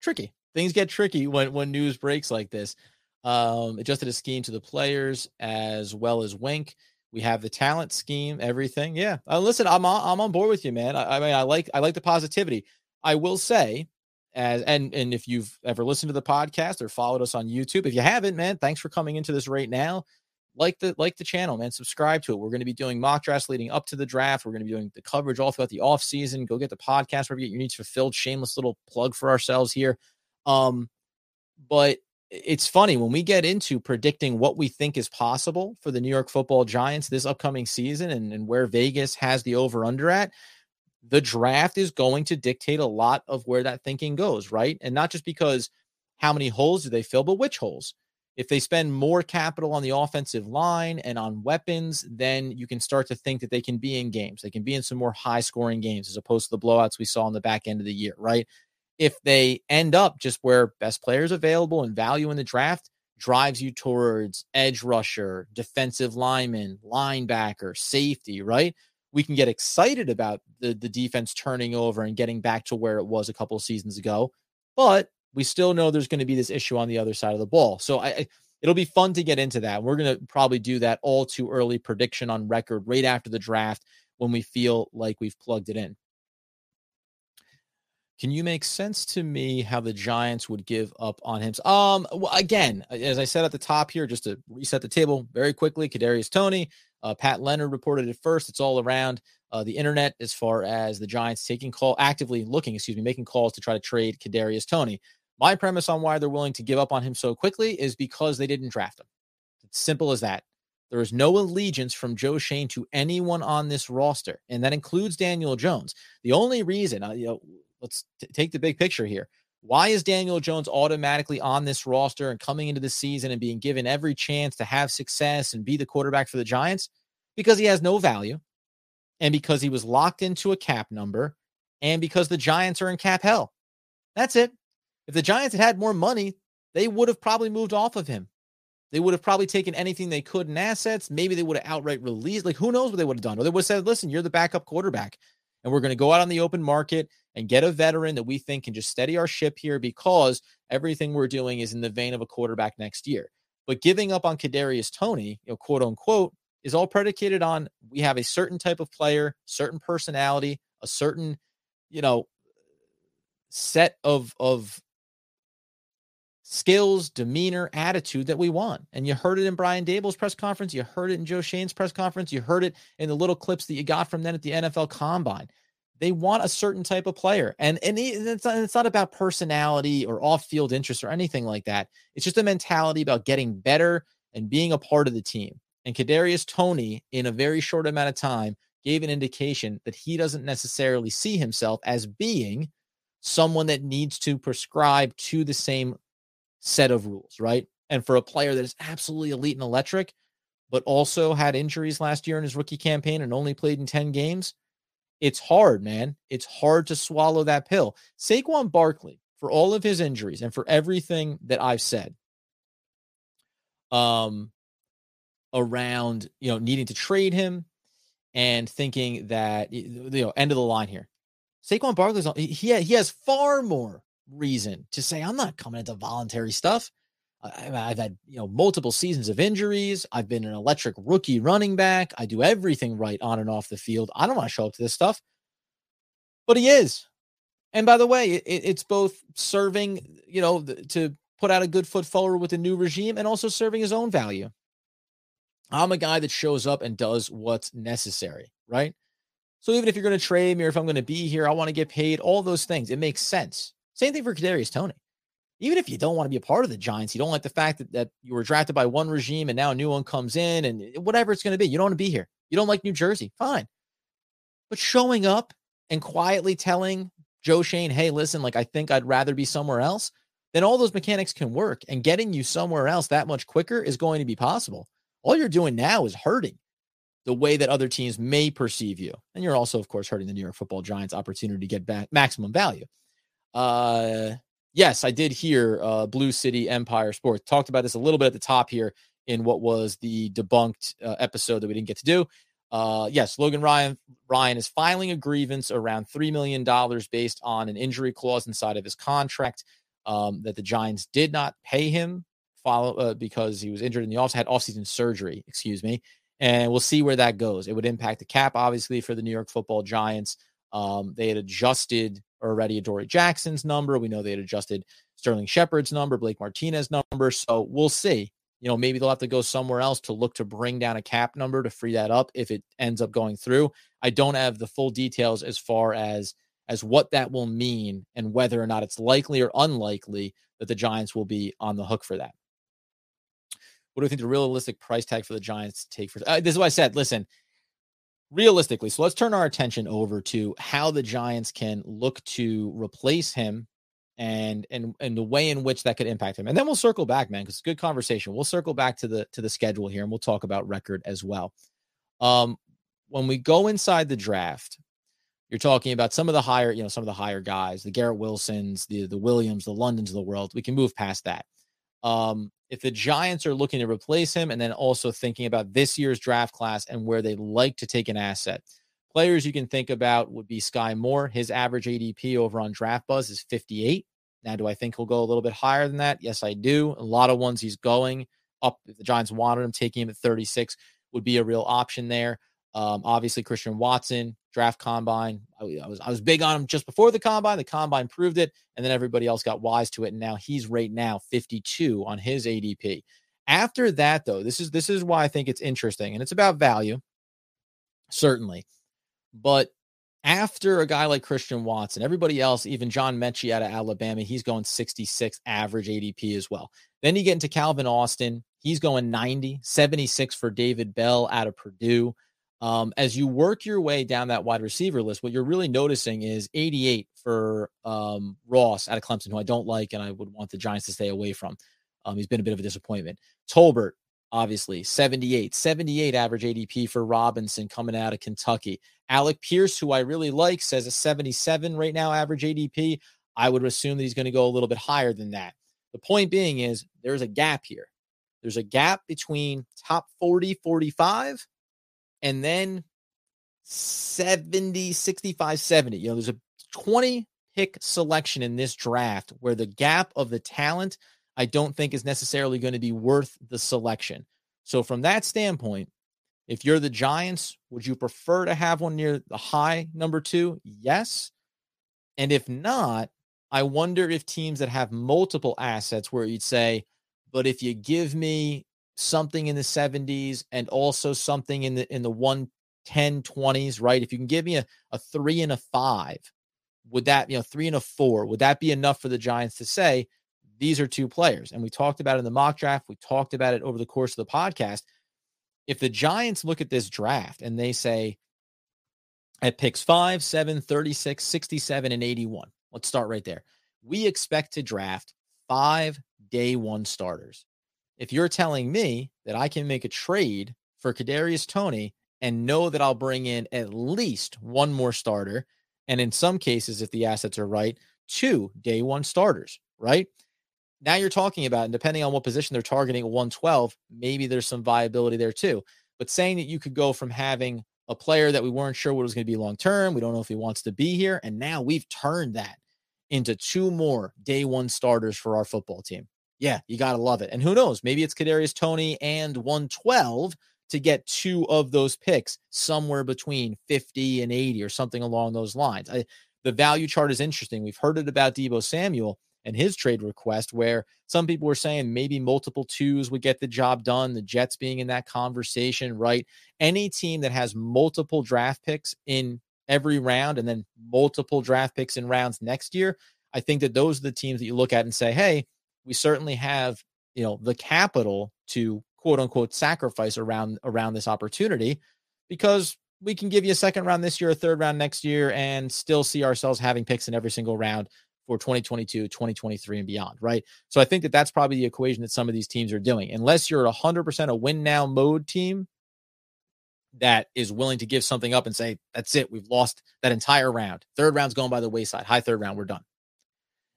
tricky things get tricky when when news breaks like this. Um, adjusted a scheme to the players as well as Wink. We have the talent scheme, everything. Yeah, uh, listen, I'm on, I'm on board with you, man. I, I mean, I like I like the positivity. I will say, as and and if you've ever listened to the podcast or followed us on YouTube, if you haven't, man, thanks for coming into this right now. Like the like the channel, man. Subscribe to it. We're going to be doing mock drafts leading up to the draft. We're going to be doing the coverage all throughout the off season. Go get the podcast wherever you get your needs fulfilled. Shameless little plug for ourselves here. Um, but it's funny when we get into predicting what we think is possible for the New York football giants this upcoming season and, and where Vegas has the over under at, the draft is going to dictate a lot of where that thinking goes, right? And not just because how many holes do they fill, but which holes. If they spend more capital on the offensive line and on weapons, then you can start to think that they can be in games. They can be in some more high scoring games as opposed to the blowouts we saw in the back end of the year, right? If they end up just where best players available and value in the draft drives you towards edge rusher, defensive lineman, linebacker, safety, right? We can get excited about the, the defense turning over and getting back to where it was a couple seasons ago, but we still know there's going to be this issue on the other side of the ball. So I, I it'll be fun to get into that. We're going to probably do that all too early prediction on record right after the draft when we feel like we've plugged it in. Can you make sense to me how the Giants would give up on him? Um, again, as I said at the top here, just to reset the table very quickly, Kadarius Toney, uh, Pat Leonard reported it first. It's all around uh, the internet as far as the Giants taking call, actively looking, excuse me, making calls to try to trade Kadarius Toney. My premise on why they're willing to give up on him so quickly is because they didn't draft him. It's simple as that. There is no allegiance from Joe Schoen to anyone on this roster, and that includes Daniel Jones. The only reason, uh, you know, let's t- take the big picture here. Why is Daniel Jones automatically on this roster and coming into the season and being given every chance to have success and be the quarterback for the Giants? Because he has no value and because he was locked into a cap number and because the Giants are in cap hell. That's it. If the Giants had had more money, they would have probably moved off of him. They would have probably taken anything they could in assets. Maybe they would have outright released. Like, who knows what they would have done? Or they would have said, listen, you're the backup quarterback and we're going to go out on the open market and get a veteran that we think can just steady our ship here because everything we're doing is in the vein of a quarterback next year. But giving up on Kadarius Toney, you know, quote unquote, is all predicated on we have a certain type of player, certain personality, a certain, you know, set of of skills, demeanor, attitude that we want. And you heard it in Brian Daboll's press conference. You heard it in Joe Schoen's press conference. You heard it in the little clips that you got from them at the NFL Combine. they want a certain type of player. And and it's not, it's not about personality or off-field interest or anything like that. It's just a mentality about getting better and being a part of the team. And Kadarius Toney, in a very short amount of time, gave an indication that he doesn't necessarily see himself as being someone that needs to prescribe to the same set of rules, right? And for a player that is absolutely elite and electric, but also had injuries last year in his rookie campaign and only played in 10 games, it's hard, man. It's hard to swallow that pill. Saquon Barkley, for all of his injuries and for everything that I've said, um, around you know needing to trade him and thinking that you know end of the line here. Saquon Barkley's he he has far more reason to say I'm not coming into voluntary stuff. I've had you know multiple seasons of injuries. I've been an electric rookie running back. I do everything right on and off the field. I don't want to show up to this stuff, but he is. And by the way, it, it's both serving you know to put out a good foot forward with the new regime and also serving his own value. I'm a guy that shows up and does what's necessary, right? So even if you're going to trade me or if I'm going to be here, I want to get paid. All those things, it makes sense. Same thing for Kadarius Toney. even if you don't want to be a part of the Giants, you don't like the fact that, that you were drafted by one regime and now a new one comes in and eh, whatever it's going to be, you don't want to be here. You don't like New Jersey, fine. But showing up and quietly telling Joe Schoen, hey, listen, like I think I'd rather be somewhere else, then all those mechanics can work. And getting you somewhere else that much quicker is going to be possible. All you're doing now is hurting the way that other teams may perceive you. And you're also, of course, hurting the New York football Giants' opportunity to get back maximum value. Uh, yes, I did hear uh, Blue City Empire Sports talked about this a little bit at the top here in what was the debunked uh, episode that we didn't get to do. Uh, yes, Logan Ryan Ryan is filing a grievance around three million dollars based on an injury clause inside of his contract um, that the Giants did not pay him follow uh, because he was injured in the off had offseason surgery. Excuse me, and we'll see where that goes. It would impact the cap obviously for the New York Football Giants. Um, they had adjusted already Adoree Jackson's number. We know they had adjusted Sterling Shepard's number, Blake Martinez number. So we'll see. You know, maybe they'll have to go somewhere else to look to bring down a cap number to free that up if it ends up going through. I don't have the full details as far as as what that will mean and whether or not it's likely or unlikely that the Giants will be on the hook for that. What do you think the realistic price tag for the Giants to take for? Uh, this is what I said. Listen, realistically, so let's turn our attention over to how the Giants can look to replace him and and and the way in which that could impact him. And then we'll circle back, man, because it's a good conversation. We'll circle back to the to the schedule here and we'll talk about record as well. Um when we go inside the draft, you're talking about some of the higher, you know, some of the higher guys, the Garrett Wilsons, the the Williams, the Londons of the world. We can move past that. Um, if the Giants are looking to replace him and then also thinking about this year's draft class and where they like to take an asset, players you can think about would be Skyy Moore. His average ADP over on Draft Buzz is 58. Now, do I think he'll go a little bit higher than that? Yes, I do. A lot of ones he's going up. If the Giants wanted him, taking him at 36 would be a real option there. Um, obviously, Christian Watson, draft combine. I, I, was I was big on him just before the combine. The combine proved it, and then everybody else got wise to it. And now he's right now 52 on his ADP. After that, though, this is this is why I think it's interesting, and it's about value, certainly. But after a guy like Christian Watson, everybody else, even John Metchie out of Alabama, he's going 66 average ADP as well. Then you get into Calvin Austin, he's going 90, 76 for David Bell out of Purdue. Um, as you work your way down that wide receiver list, what you're really noticing is 88 for um, Ross out of Clemson, who I don't like and I would want the Giants to stay away from. Um, he's been a bit of a disappointment. Tolbert, obviously, 78, 78 average ADP for Robinson coming out of Kentucky. Alec Pierce, who I really like, says a 77 right now average ADP. I would assume that he's going to go a little bit higher than that. The point being is there's a gap here. There's a gap between top 40, 45 and then 70, 65, 70. You know, there's a 20 pick selection in this draft where the gap of the talent I don't think is necessarily going to be worth the selection. So, from that standpoint, if you're the Giants, would you prefer to have one near the high number two? Yes. And if not, I wonder if teams that have multiple assets where you'd say, but if you give me something in the 70s and also something in the in the 1 10, 20s, right? If you can give me a, a three and a five, would that, you know, three and a four, would that be enough for the Giants to say these are two players? And we talked about it in the mock draft. We talked about it over the course of the podcast. If the Giants look at this draft and they say at picks 5, 7, 36, 67, and 81, let's start right there. We expect to draft five day one starters. If you're telling me that I can make a trade for Kadarius Toney and know that I'll bring in at least one more starter, and in some cases, if the assets are right, two day one starters, right? Now you're talking about, and depending on what position they're targeting 112, maybe there's some viability there too. But saying that you could go from having a player that we weren't sure what was going to be long term, we don't know if he wants to be here, and now we've turned that into two more day one starters for our football team. Yeah, you got to love it. And who knows? Maybe it's Kadarius Toney and 112 to get two of those picks somewhere between 50 and 80 or something along those lines. I, the value chart is interesting. We've heard it about Deebo Samuel and his trade request, where some people were saying maybe multiple twos would get the job done. The Jets being in that conversation, right? Any team that has multiple draft picks in every round and then multiple draft picks in rounds next year, I think that those are the teams that you look at and say, hey, we certainly have you know the capital to quote unquote sacrifice around around this opportunity because we can give you a second round this year, a third round next year, and still see ourselves having picks in every single round for 2022, 2023, and beyond, right? So I think that that's probably the equation that some of these teams are doing. Unless you're 100% a win now mode team that is willing to give something up and say, that's it, we've lost that entire round. Third round's going by the wayside. High third round, we're done.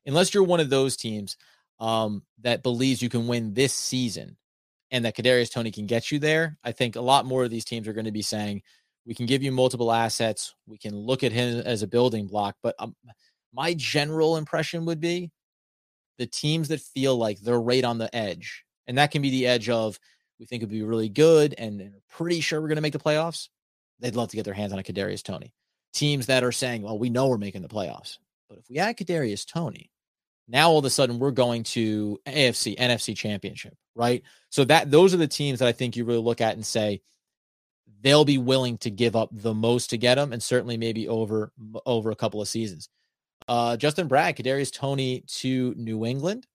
Unless you're one of those teams, um, that believes you can win this season and that Kadarius Toney can get you there, I think a lot more of these teams are going to be saying we can give you multiple assets, we can look at him as a building block. But um, my general impression would be the teams that feel like they're right on the edge, and that can be the edge of we think it'd be really good and, and pretty sure we're going to make the playoffs. They'd love to get their hands on a Kadarius Tony. Teams that are saying, well, we know we're making the playoffs, but if we add Kadarius Toney, now all of a sudden we're going to AFC, NFC championship, right? So that those are the teams that I think you really look at and say they'll be willing to give up the most to get them, and certainly maybe over over a couple of seasons. Uh, Justin Bragg, Kadarius Toney to New England.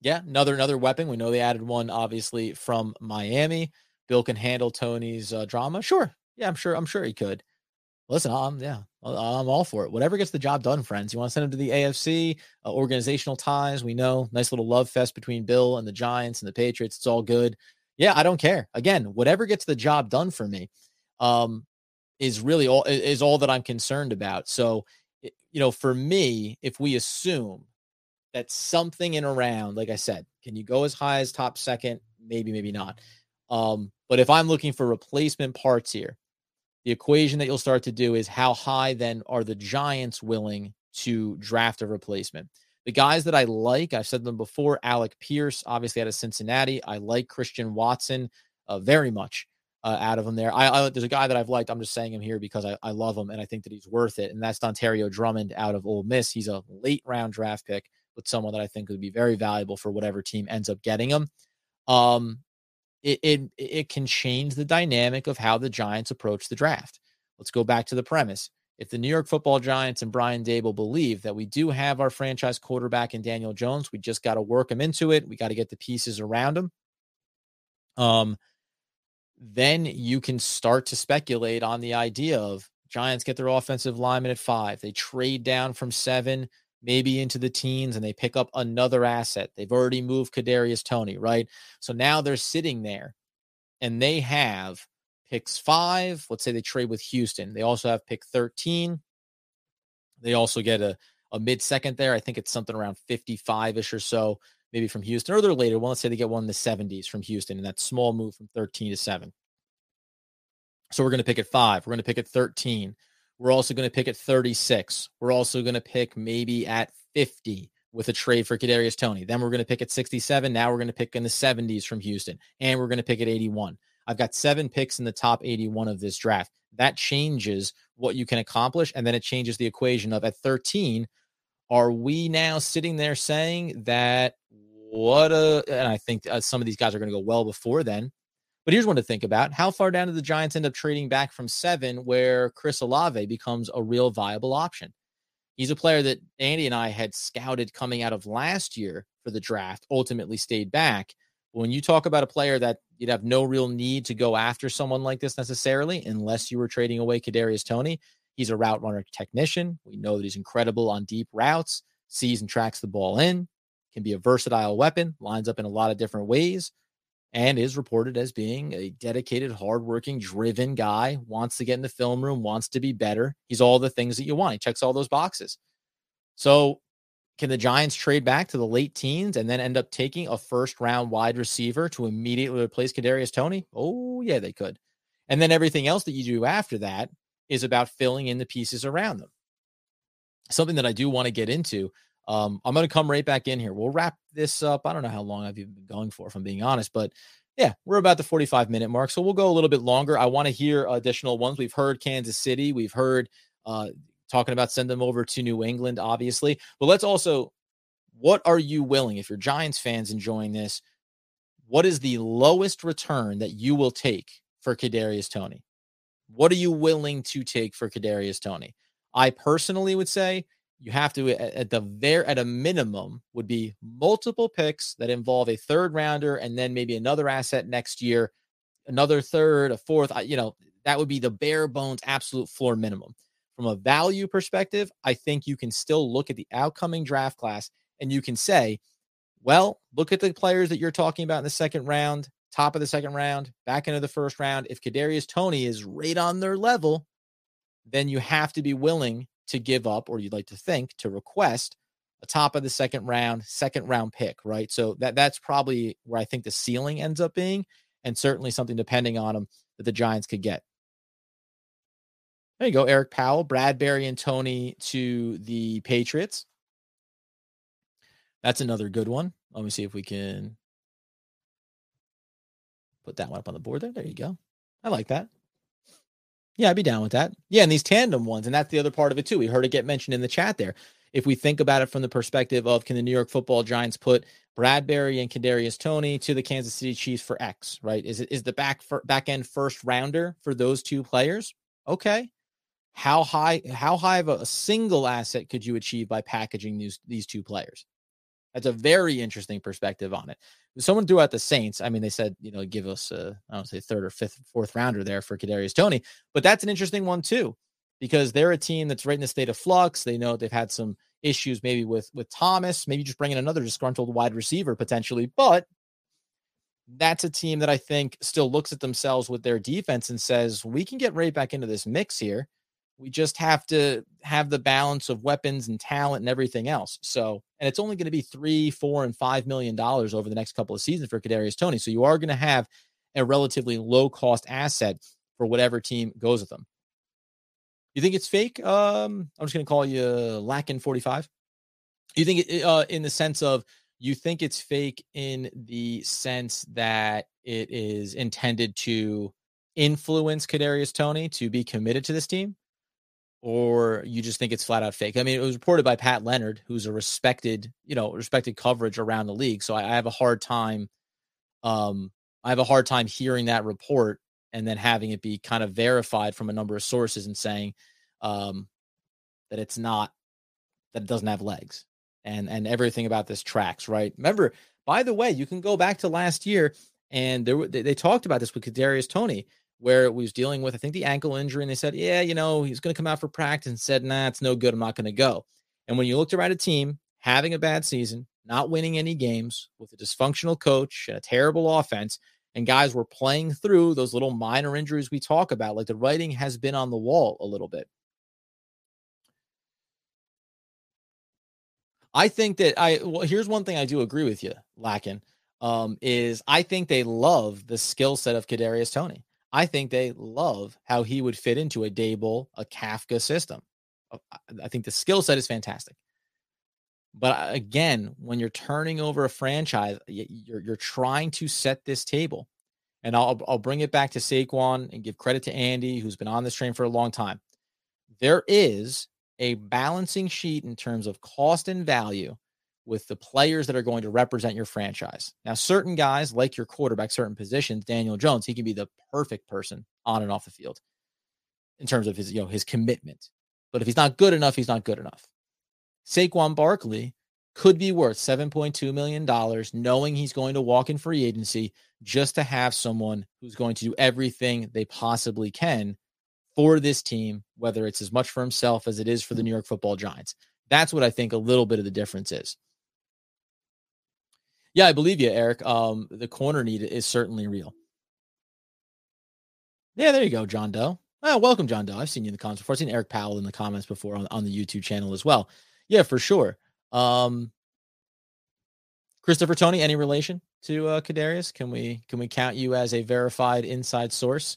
Yeah, another another weapon. We know they added one obviously from Miami. Bill can handle Toney's uh, drama. Sure, yeah, I'm sure. I'm sure he could. Listen, I'm yeah, I'm all for it. Whatever gets the job done, friends. You want to send him to the AFC, uh, organizational ties. We know nice little love fest between Bill and the Giants and the Patriots. It's all good. Yeah, I don't care. Again, whatever gets the job done for me, um, is really all is all that I'm concerned about. So, you know, for me, if we assume that something in around, like I said, can you go as high as top second? Maybe, maybe not. Um, but if I'm looking for replacement parts here, the equation that you'll start to do is how high then are the Giants willing to draft a replacement? The guys that I like, I've said them before, Alec Pierce, obviously out of Cincinnati. I like Christian Watson uh, very much uh, out of him there. I, I, there's a guy that I've liked. I'm just saying him here because I, I love him and I think that he's worth it. And that's Dontario Drummond out of Ole Miss. He's a late round draft pick, but someone that I think would be very valuable for whatever team ends up getting him. Um, it, it it can change the dynamic of how the Giants approach the draft. Let's go back to the premise. If the New York Football Giants and Brian Daboll believe that we do have our franchise quarterback in Daniel Jones, we just got to work him into it. We got to get the pieces around him. Um, then you can start to speculate on the idea of Giants get their offensive lineman at five. They trade down from seven maybe into the teens and they pick up another asset. They've already moved Kadarius Toney, right? So now they're sitting there and they have picks five. Let's say they trade with Houston. They also have pick 13. They also get a, a mid second there. I think it's something around 55 ish or so, maybe from Houston, or they're later. Well, let's say they get one in the 70s from Houston and that small move from 13 to seven. So we're going to pick at five. We're going to pick at 13. We're also going to pick at 36. We're also going to pick maybe at 50 with a trade for Kadarius Toney. Then we're going to pick at 67. Now we're going to pick in the 70s from Houston, and we're going to pick at 81. I've got seven picks in the top 81 of this draft. That changes what you can accomplish, and then it changes the equation of at 13. Are we now sitting there saying that what a? And I think uh, some of these guys are going to go well before then. But here's one to think about. How far down do the Giants end up trading back from seven where Chris Olave becomes a real viable option? He's a player that Andy and I had scouted coming out of last year for the draft, ultimately stayed back. When you talk about a player that you'd have no real need to go after someone like this necessarily, unless you were trading away Kadarius Toney. he's a route runner technician. We know that he's incredible on deep routes, sees and tracks the ball in, can be a versatile weapon, lines up in a lot of different ways and is reported as being a dedicated, hardworking, driven guy, wants to get in the film room, wants to be better. He's all the things that you want. He checks all those boxes. So, can the Giants trade back to the late teens and then end up taking a first round wide receiver to immediately replace Kadarius Toney? Oh, yeah, they could. And then everything else that you do after that is about filling in the pieces around them. Something that I do want to get into um, I'm going to come right back in here. We'll wrap this up. I don't know how long I've even been going for, if I'm being honest, but yeah, we're about the 45 minute mark. So we'll go a little bit longer. I want to hear additional ones. We've heard Kansas City. We've heard uh, talking about send them over to New England, obviously. But let's also, what are you willing, if you're Giants fans enjoying this, what is the lowest return that you will take for Kadarius Toney? What are you willing to take for Kadarius Toney? I personally would say you have to at the there at a minimum would be multiple picks that involve a third rounder and then maybe another asset next year another third a fourth you know that would be the bare bones absolute floor minimum. From a value perspective i think you can still look at the outcoming draft class and you can say well look at the players that you're talking about in the second round top of the second round back into the first round. If kadarius Toney is right on their level then you have to be willing to give up, or you'd like to think to request a top of the second round, second round pick, right? So that that's probably where I think the ceiling ends up being, and certainly something depending on them that the Giants could get. There you go, Eric Powell, Bradberry, and Toney to the Patriots. That's another good one. Let me see if we can put that one up on the board there. There you go. I like that. Yeah, I'd be down with that. Yeah, and these tandem ones, and that's the other part of it too. We heard it get mentioned in the chat there. If we think about it from the perspective of can the New York Football Giants put Bradberry and Kadarius Toney to the Kansas City Chiefs for X, right? Is it is the back for, back end first rounder for those two players? Okay. How high how high of a, a single asset could you achieve by packaging these these two players? That's a very interesting perspective on it. Someone threw out the Saints. I mean, they said, you know, give us a, I don't say third or fifth, fourth rounder there for Kadarius Toney, but that's an interesting one too, because they're a team that's right in a state of flux. They know they've had some issues maybe with with Thomas, maybe just bringing another disgruntled wide receiver potentially, but that's a team that I think still looks at themselves with their defense and says we can get right back into this mix here. We just have to have the balance of weapons and talent and everything else. So, and it's only going to be three, four, and five million dollars over the next couple of seasons for Kadarius Toney. So you are going to have a relatively low cost asset for whatever team goes with them. You think it's fake? Um, I'm just going to call you Lackin 45. You think it, uh, in the sense of you think it's fake in the sense that it is intended to influence Kadarius Toney to be committed to this team? Or you just think it's flat out fake. I mean, it was reported by Pat Leonard, who's a respected, you know, respected coverage around the league. So I, I have a hard time, um, I have a hard time hearing that report and then having it be kind of verified from a number of sources and saying um, that it's not that it doesn't have legs and and everything about this tracks right. Remember, by the way, you can go back to last year and there they, they talked about this with Kadarius Toney where we was dealing with, I think, the ankle injury. And they said, yeah, you know, he's going to come out for practice and said, nah, it's no good. I'm not going to go. And when you looked around a team having a bad season, not winning any games with a dysfunctional coach and a terrible offense, and guys were playing through those little minor injuries we talk about, like the writing has been on the wall a little bit. I think that I well, here's one thing I do agree with you, Lacken, um, is I think they love the skill set of Kadarius Toney. I think they love how he would fit into a Daboll, a Kafka system. Uh, I think the skill set is fantastic. But uh, again, when you're turning over a franchise, you're you're trying to set this table. And I'll I'll bring it back to Saquon and give credit to Andy, who's been on this train for a long time. There is a balancing sheet in terms of cost and value with the players that are going to represent your franchise. Now, certain guys, like your quarterback, certain positions, Daniel Jones, he can be the perfect person on and off the field in terms of his, you know, his commitment. But if he's not good enough, he's not good enough. Saquon Barkley could be worth $7.2 million, knowing he's going to walk in free agency just to have someone who's going to do everything they possibly can for this team, whether it's as much for himself as it is for the New York football Giants. That's what I think a little bit of the difference is. Yeah, I believe you, Eric. Um, the corner need is certainly real. Yeah, there you go, John Doe. Oh, welcome, John Doe. I've seen you in the comments before. I've seen Eric Powell in the comments before on, on the YouTube channel as well. Yeah, for sure. Um, Christopher Tony, any relation to uh, Kadarius? Can we can we count you as a verified inside source?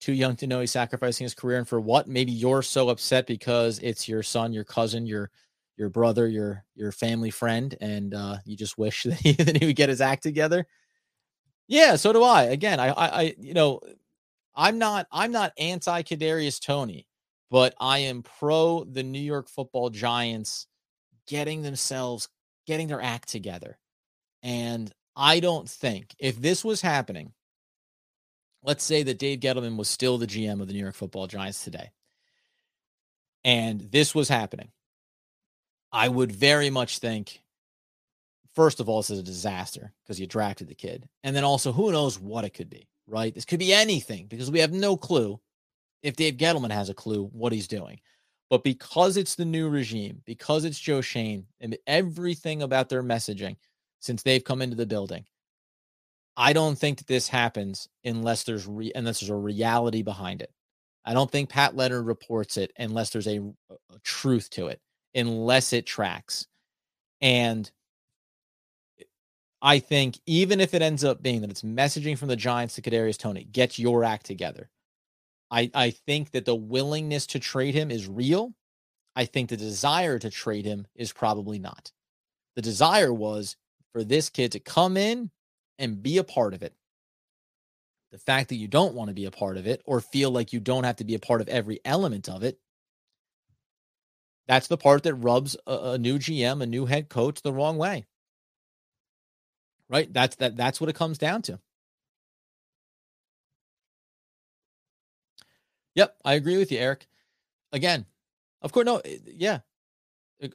Too young to know he's sacrificing his career, and for what? Maybe you're so upset because it's your son, your cousin, your your brother, your your family friend, and uh, you just wish <laughs> that he, that he would get his act together. Yeah, so do I. Again, I, I, I you know, I'm not I'm not anti Kadarius Toney, but I am pro the New York Football Giants getting themselves getting their act together. And I don't think if this was happening, let's say that Dave Gettleman was still the GM of the New York Football Giants today, and this was happening, I would very much think, first of all, this is a disaster because you drafted the kid. And then also, who knows what it could be, right? This could be anything because we have no clue if Dave Gettleman has a clue what he's doing. But because it's the new regime, because it's Joe Schoen and everything about their messaging since they've come into the building, I don't think that this happens unless there's re- unless there's a reality behind it. I don't think Pat Leonard reports it unless there's a, a truth to it, unless it tracks. And I think even if it ends up being that it's messaging from the Giants to Kadarius Toney, get your act together. I, I think that the willingness to trade him is real. I think the desire to trade him is probably not. The desire was for this kid to come in and be a part of it. The fact that you don't want to be a part of it or feel like you don't have to be a part of every element of it, that's the part that rubs a, a new GM, a new head coach the wrong way. Right? That's that that's what it comes down to. Yep, I agree with you, Eric. Again, of course, no, eh, yeah,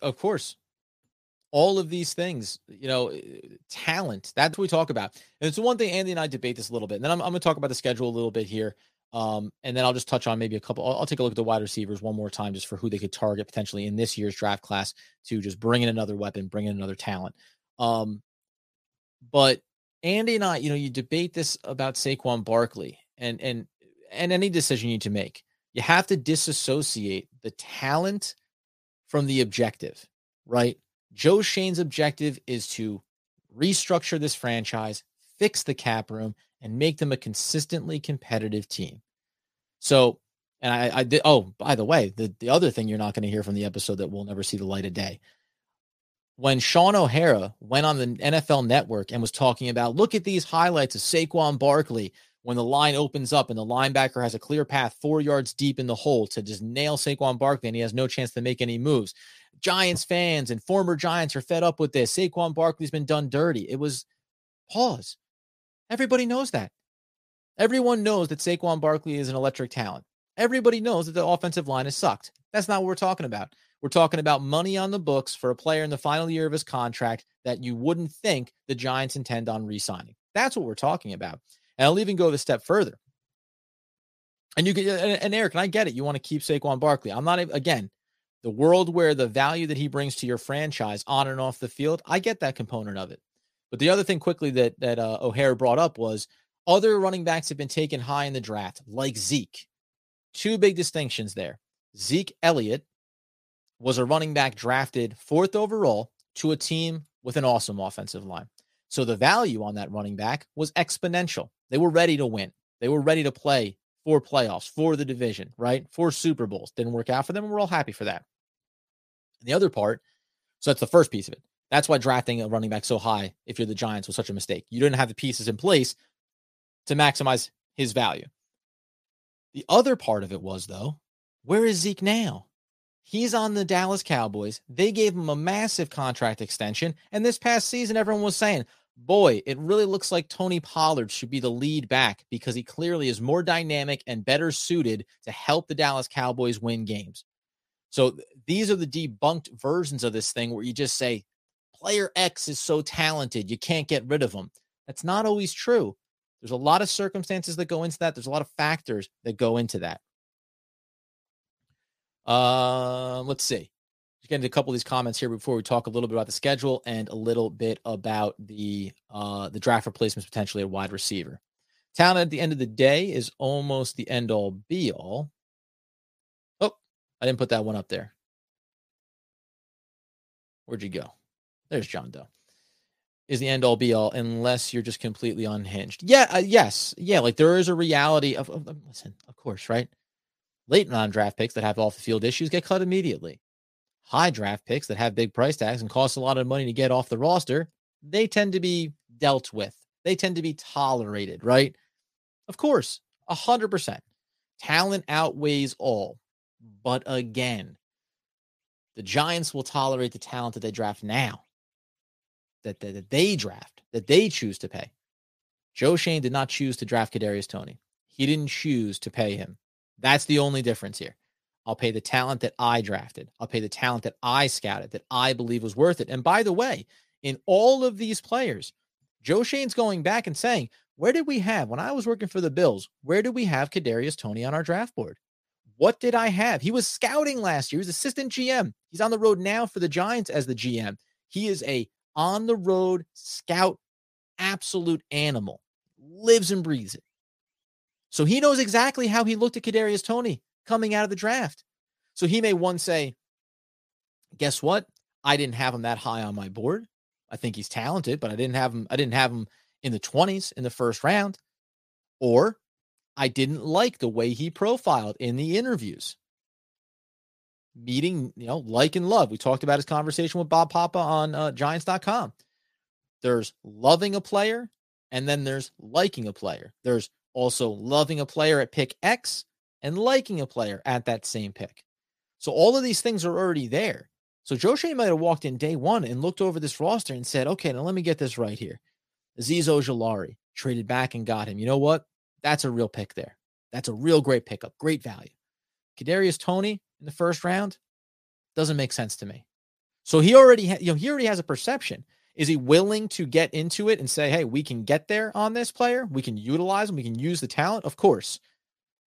of course. All of these things, you know, eh, talent, that's what we talk about. And it's one thing Andy and I debate this a little bit. And then I'm, I'm going to talk about the schedule a little bit here. Um, and then I'll just touch on maybe a couple. I'll, I'll, take a look at the wide receivers one more time just for who they could target potentially in this year's draft class to just bring in another weapon, bring in another talent. Um, but Andy and I, you know, you debate this about Saquon Barkley and and and any decision you need to make, you have to disassociate the talent from the objective, right? Joe Schoen's objective is to restructure this franchise, fix the cap room, and make them a consistently competitive team. So, and I, I did. Oh, by the way, the, the other thing you're not going to hear from the episode that will never see the light of day. When Shaun O'Hara went on the NFL network and was talking about, look at these highlights of Saquon Barkley when the line opens up and the linebacker has a clear path four yards deep in the hole to just nail Saquon Barkley and he has no chance to make any moves. Giants fans and former Giants are fed up with this. Saquon Barkley's been done dirty. It was pause. Everybody knows that. Everyone knows that Saquon Barkley is an electric talent. Everybody knows that the offensive line has sucked. That's not what we're talking about. We're talking about money on the books for a player in the final year of his contract that you wouldn't think the Giants intend on re signing. That's what we're talking about. And I'll even go a step further. And you can, and, Eric, and I get it. You want to keep Saquon Barkley. I'm not, again, the world where the value that he brings to your franchise on and off the field, I get that component of it. But the other thing quickly that, that uh, O'Hara brought up was other running backs have been taken high in the draft, like Zeke. Two big distinctions there. Zeke Elliott was a running back drafted fourth overall to a team with an awesome offensive line. So the value on that running back was exponential. They were ready to win. They were ready to play for playoffs, for the division, right? For Super Bowls. Didn't work out for them, we're all happy for that. And the other part, so that's the first piece of it. That's why drafting a running back so high, if you're the Giants, was such a mistake. You didn't have the pieces in place to maximize his value. The other part of it was, though, where is Zeke now? He's on the Dallas Cowboys. They gave him a massive contract extension. And this past season, everyone was saying, boy, it really looks like Tony Pollard should be the lead back because he clearly is more dynamic and better suited to help the Dallas Cowboys win games. So these are the debunked versions of this thing where you just say, player X is so talented, you can't get rid of him. That's not always true. There's a lot of circumstances that go into that. There's a lot of factors that go into that. Uh, let's see. Just getting a couple of these comments here before we talk a little bit about the schedule and a little bit about the uh, the draft replacements potentially at wide receiver. Talent at the end of the day is almost the end all be all. Oh, I didn't put that one up there. Where'd you go? There's John Doe. Is the end all be all unless you're just completely unhinged. Yeah, uh, yes, yeah. Like there is a reality of, of listen, of course, right? Late non draft picks that have off the field issues get cut immediately. High draft picks that have big price tags and cost a lot of money to get off the roster, they tend to be dealt with. They tend to be tolerated, right? Of course, a 100%. Talent outweighs all. But again, the Giants will tolerate the talent that they draft now, that, that, that they draft, that they choose to pay. Joe Schoen did not choose to draft Kadarius Toney. He didn't choose to pay him. That's the only difference here. I'll pay the talent that I drafted. I'll pay the talent that I scouted, that I believe was worth it. And by the way, in all of these players, Joe Schoen's going back and saying, where did we have, when I was working for the Bills, where did we have Kadarius Toney on our draft board? What did I have? He was scouting last year. He was assistant GM. He's on the road now for the Giants as the GM. He is a on the road scout, absolute animal. Lives and breathes it. So he knows exactly how he looked at Kadarius Toney coming out of the draft. So he may one say, guess what? I didn't have him that high on my board. I think he's talented, but I didn't have him. I didn't have him in the 20s in the first round. Or I didn't like the way he profiled in the interviews. Meeting, you know, like and love. We talked about his conversation with Bob Papa on uh, Giants.com. There's loving a player, and then there's liking a player. There's also loving a player at pick X and liking a player at that same pick. So all of these things are already there. So Joe Schoen might have walked in day one and looked over this roster and said, okay, now let me get this right here. Azeez Ojulari traded back and got him. You know what? That's a real pick there. That's a real great pickup, great value. Kadarius Toney in the first round doesn't make sense to me. So he already, ha- you know, he already has a perception. Is he willing to get into it and say, hey, we can get there on this player? We can utilize him. We can use the talent, of course.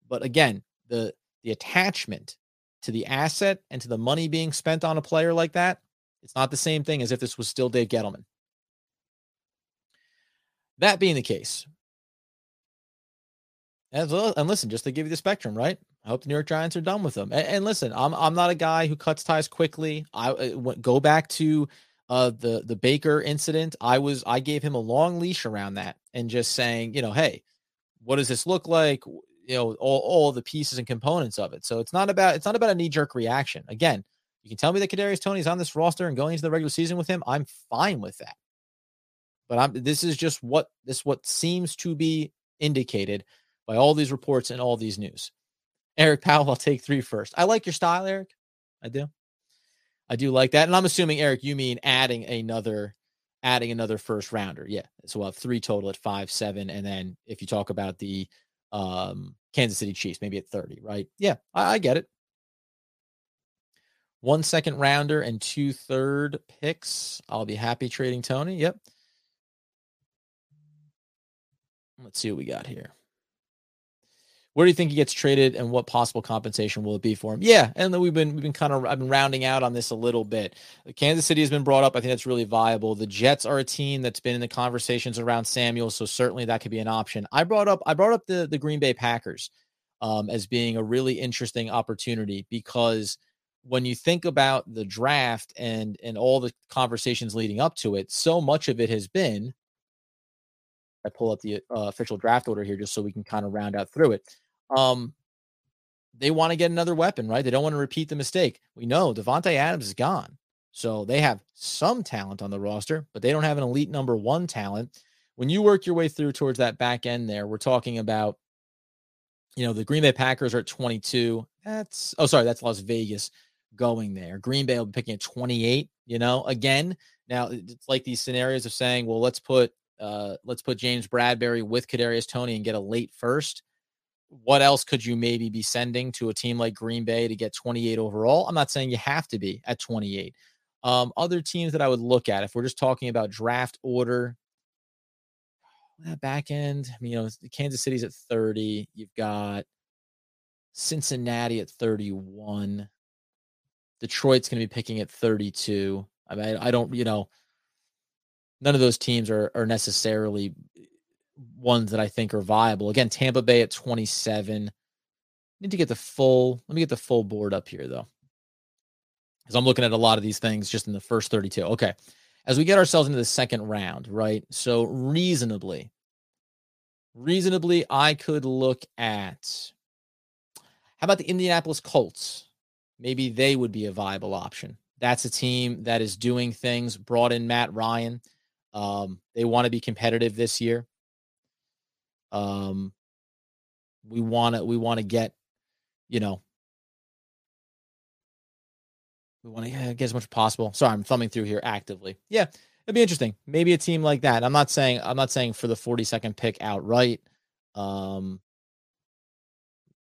But again, the the attachment to the asset and to the money being spent on a player like that, it's not the same thing as if this was still Dave Gettleman. That being the case, and listen, just to give you the spectrum, right? I hope the New York Giants are done with them. And, and listen, I'm I'm not a guy who cuts ties quickly. I uh, go back to uh, the the Baker incident, I was I gave him a long leash around that and just saying, you know, hey, what does this look like? You know, all, all the pieces and components of it. So it's not about it's not about a knee jerk reaction. Again, you can tell me that Kadarius Toney's on this roster and going into the regular season with him. I'm fine with that. But I'm this is just what this what seems to be indicated by all these reports and all these news. Eric Powell, I'll take three first. I like your style, Eric. I do. I do like that. And I'm assuming, Eric, you mean adding another adding another first rounder. Yeah. So we'll have three total at five, seven. And then if you talk about the um Kansas City Chiefs, maybe at 30, right? Yeah, I, I get it. One second rounder and two third picks. I'll be happy trading Toney. Yep. Let's see what we got here. Where do you think he gets traded, and what possible compensation will it be for him? Yeah, and we've been we've been kind of I've been rounding out on this a little bit. Kansas City has been brought up. I think that's really viable. The Jets are a team that's been in the conversations around Samuel, so certainly that could be an option. I brought up I brought up the the Green Bay Packers um, as being a really interesting opportunity because when you think about the draft and and all the conversations leading up to it, so much of it has been. I pull up the uh, official draft order here just so we can kind of round out through it um, they want to get another weapon, right? They don't want to repeat the mistake. We know Davante Adams is gone. So they have some talent on the roster, but they don't have an elite number one talent. When you work your way through towards that back end there, we're talking about, you know, the Green Bay Packers are at 22. That's, oh, sorry, that's Las Vegas. going there. Green Bay will be picking at 28, you know, again. Now it's like these scenarios of saying, well, let's put uh let's put James Bradberry with Kadarius Toney and get a late first. What else could you maybe be sending to a team like Green Bay to get 28 overall? I'm not saying you have to be at 28. Um, other teams that I would look at if we're just talking about draft order, that back end, I mean, you know, Kansas City's at 30. You've got Cincinnati at 31. Detroit's going to be picking at 32. I mean, I, don't, you know, none of those teams are are necessarily ones that I think are viable. Again, Tampa Bay at 27. Need to get the full. Let me get the full board up here though. Because I'm looking at a lot of these things just in the first 32. Okay. As we get ourselves into the second round, right? So reasonably, reasonably, I could look at how about the Indianapolis Colts? Maybe they would be a viable option. That's a team that is doing things, brought in Matt Ryan. Um, they want to be competitive this year. Um, we want to we want to get, you know, we want to get as much as possible. Sorry, I'm thumbing through here actively. Yeah, it'd be interesting. Maybe a team like that. I'm not saying I'm not saying for the 42nd pick outright. Um,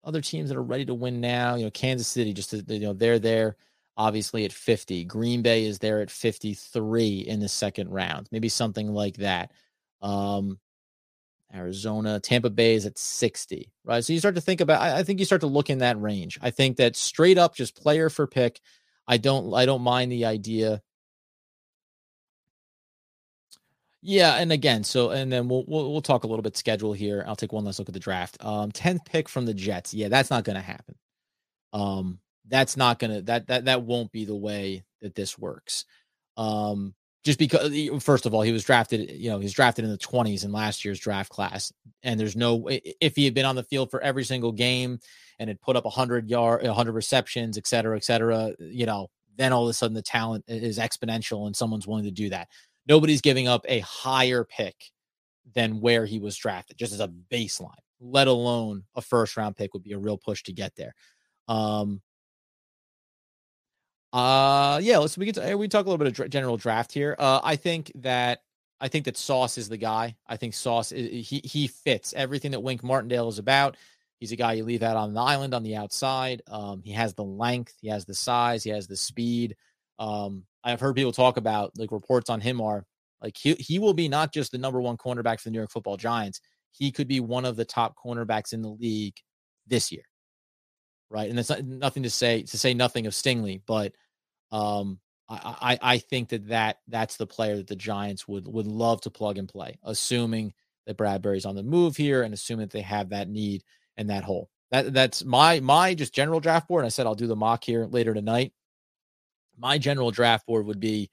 other teams that are ready to win now, you know, Kansas City, just to, you know, they're there obviously at 50. Green Bay is there at 53 in the second round, maybe something like that. Um, Arizona, Tampa Bay is at 60, right? So you start to think about, I, I think you start to look in that range. I think that straight up just player for pick. I don't, I don't mind the idea Yeah, and again, so and then we'll, we'll we'll talk a little bit schedule here. I'll take one last look at the draft. Um, tenth pick from the Jets. Yeah, that's not going to happen. Um, that's not gonna that that that won't be the way that this works. Um, just because first of all, he was drafted. You know, he's drafted in the twenties in last year's draft class, and there's no if he had been on the field for every single game and had put up a hundred yard, hundred receptions, et cetera, et cetera. You know, then all of a sudden the talent is exponential, and someone's willing to do that nobody's giving up a higher pick than where he was drafted, just as a baseline, let alone a first round pick would be a real push to get there. Um, uh, yeah, let's we get to, we talk a little bit of general draft here. Uh, I think that I think that Sauce is the guy. I think Sauce is, he he fits everything that Wink Martindale is about. He's a guy you leave out on the island on the outside. Um, he has the length, he has the size, he has the speed. Um, I've heard people talk about like reports on him are like he he will be not just the number one cornerback for the New York Football Giants. He could be one of the top cornerbacks in the league this year, right? And that's not, nothing to say to say nothing of Stingley, but um, I, I I think that that that's the player that the Giants would would love to plug and play, assuming that Bradberry's on the move here and assuming that they have that need and that hole. That that's my my just general draft board. I said I'll do the mock here later tonight my general draft board would be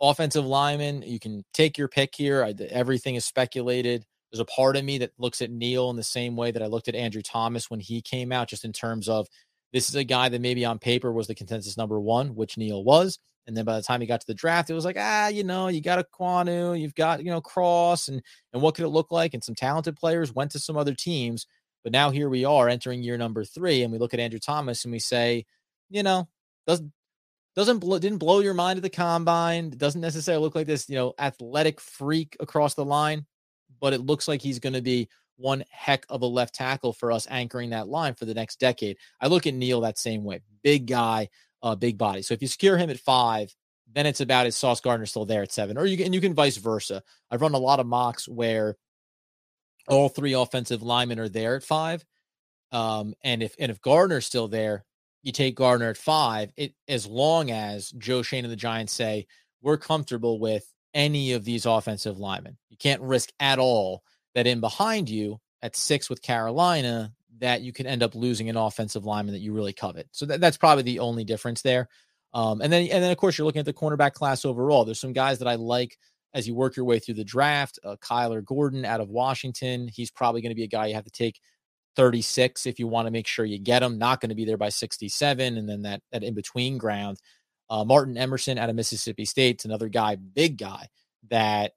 offensive lineman. You can take your pick here. I, everything is speculated. There's a part of me that looks at Neal in the same way that I looked at Andrew Thomas when he came out, just in terms of this is a guy that maybe on paper was the consensus number one, which Neal was. And then by the time he got to the draft, it was like, ah, you know, you got a Ekwonu, you've got, you know, Cross, and and what could it look like? And some talented players went to some other teams. But now here we are entering year number three, and we look at Andrew Thomas and we say, you know, doesn't doesn't blow, didn't blow your mind at the combine. Doesn't necessarily look like this, you know, athletic freak across the line, but it looks like he's going to be one heck of a left tackle for us anchoring that line for the next decade. I look at Neal that same way. Big guy, uh, big body. So if you secure him at five, then it's about is Sauce Gardner still there at seven, or you can and you can vice versa. I've run a lot of mocks where all three offensive linemen are there at five. Um, and if and if Gardner's still there, you take Gardner at five, it as long as Joe Schoen and the Giants say we're comfortable with any of these offensive linemen. You can't risk at all that in behind you at six with Carolina that you can end up losing an offensive lineman that you really covet. So that, that's probably the only difference there. Um, and then and then of course you're looking at the cornerback class overall. There's some guys that I like as you work your way through the draft. Uh, Kyler Gordon out of Washington, he's probably going to be a guy you have to take 36 if you want to make sure you get him. Not going to be there by 67, and then that that in between ground. Uh, Martin Emerson out of Mississippi State's another guy, big guy that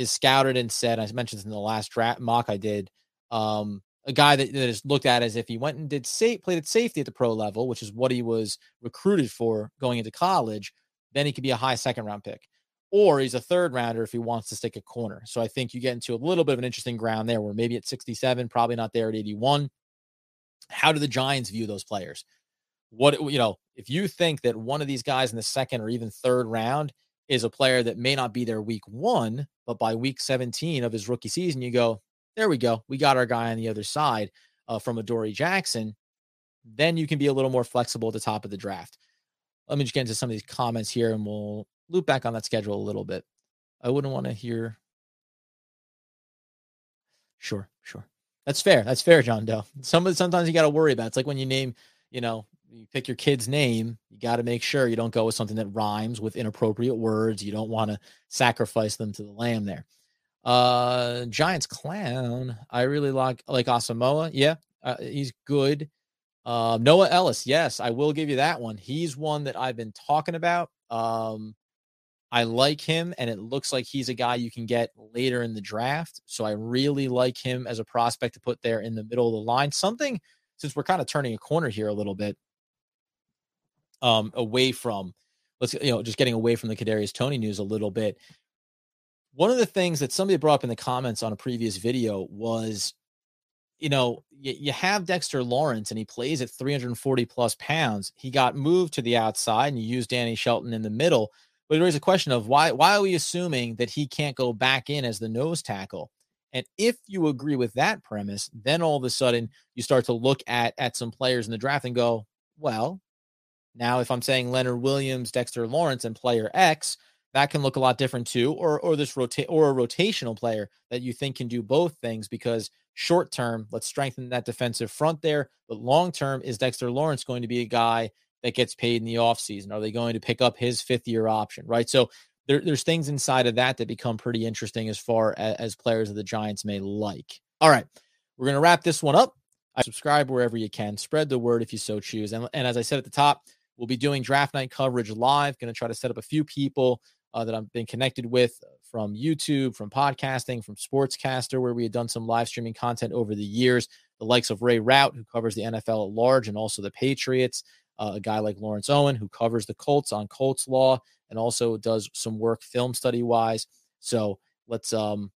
is scouted and said. I mentioned this in the last draft mock I did. Um, a guy that, that is looked at as if he went and did safe, played at safety at the pro level, which is what he was recruited for going into college, then he could be a high second round pick. Or he's a third rounder if he wants to stick a corner. So I think you get into a little bit of an interesting ground there where maybe at 67, probably not there at 81. How do the Giants view those players? What, you know, if you think that one of these guys in the second or even third round is a player that may not be there week one, but by week 17 of his rookie season, you go, there we go. We got our guy on the other side uh, from Adoree Jackson. Then you can be a little more flexible at the top of the draft. Let me just get into some of these comments here and we'll loop back on that schedule a little bit. I wouldn't want to hear. Sure, sure. That's fair. That's fair, John Doe. Some sometimes you got to worry about. It. It's like when you name, you know, you pick your kid's name, you got to make sure you don't go with something that rhymes with inappropriate words. You don't want to sacrifice them to the lamb there. Uh, Giants clown. I really like like Asamoah. Yeah, uh, he's good. Uh, Noah Elliss. Yes, I will give you that one. He's one that I've been talking about. Um, I like him, and it looks like he's a guy you can get later in the draft. So I really like him as a prospect to put there in the middle of the line. Something since we're kind of turning a corner here a little bit, um, away from let's you know just getting away from the Kadarius Toney news a little bit. One of the things that somebody brought up in the comments on a previous video was, you know, you, you have Dexter Lawrence and he plays at 340 plus pounds. He got moved to the outside and you use Danny Shelton in the middle. But it raises a question of why why are we assuming that he can't go back in as the nose tackle? And if you agree with that premise, then all of a sudden you start to look at at some players in the draft and go, well, now if I'm saying Leonard Williams, Dexter Lawrence, and player X, that can look a lot different too, or or this rotate or a rotational player that you think can do both things because short term, let's strengthen that defensive front there. But long term, is Dexter Lawrence going to be a guy that gets paid in the offseason? Are they going to pick up his fifth year option? Right. So there, there's things inside of that that become pretty interesting as far as, as players of the Giants may like. All right. We're going to wrap this one up. I subscribe wherever you can. Spread the word if you so choose. And, and as I said at the top, we'll be doing draft night coverage live. Going to try to set up a few people uh, that I've been connected with from YouTube, from podcasting, from Sportscaster, where we had done some live streaming content over the years. The likes of Ray Rout, who covers the NFL at large and also the Patriots. Uh, a guy like Lawrence Owen, who covers the Colts on Colts law and also does some work film study wise. So let's um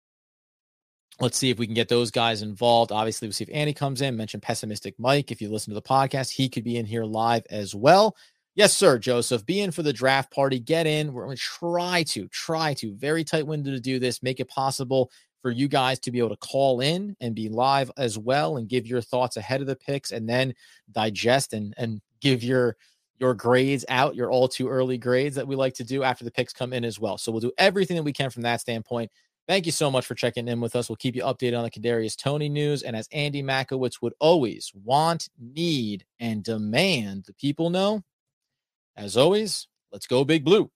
let's see if we can get those guys involved. Obviously, we'll see if Andy comes in. Mention pessimistic Mike. If you listen to the podcast, he could be in here live as well. Yes, sir, Joseph. Be in for the draft party. Get in. We're going to try to, try to, very tight window to do this, make it possible for you guys to be able to call in and be live as well and give your thoughts ahead of the picks and then digest and, and give your your grades out, your all too early grades that we like to do after the picks come in as well. So we'll do everything that we can from that standpoint. Thank you so much for checking in with us. We'll keep you updated on the Kadarius Toney news. And as Andy Makowitz would always want, need, and demand the people know, as always, let's go, Big Blue.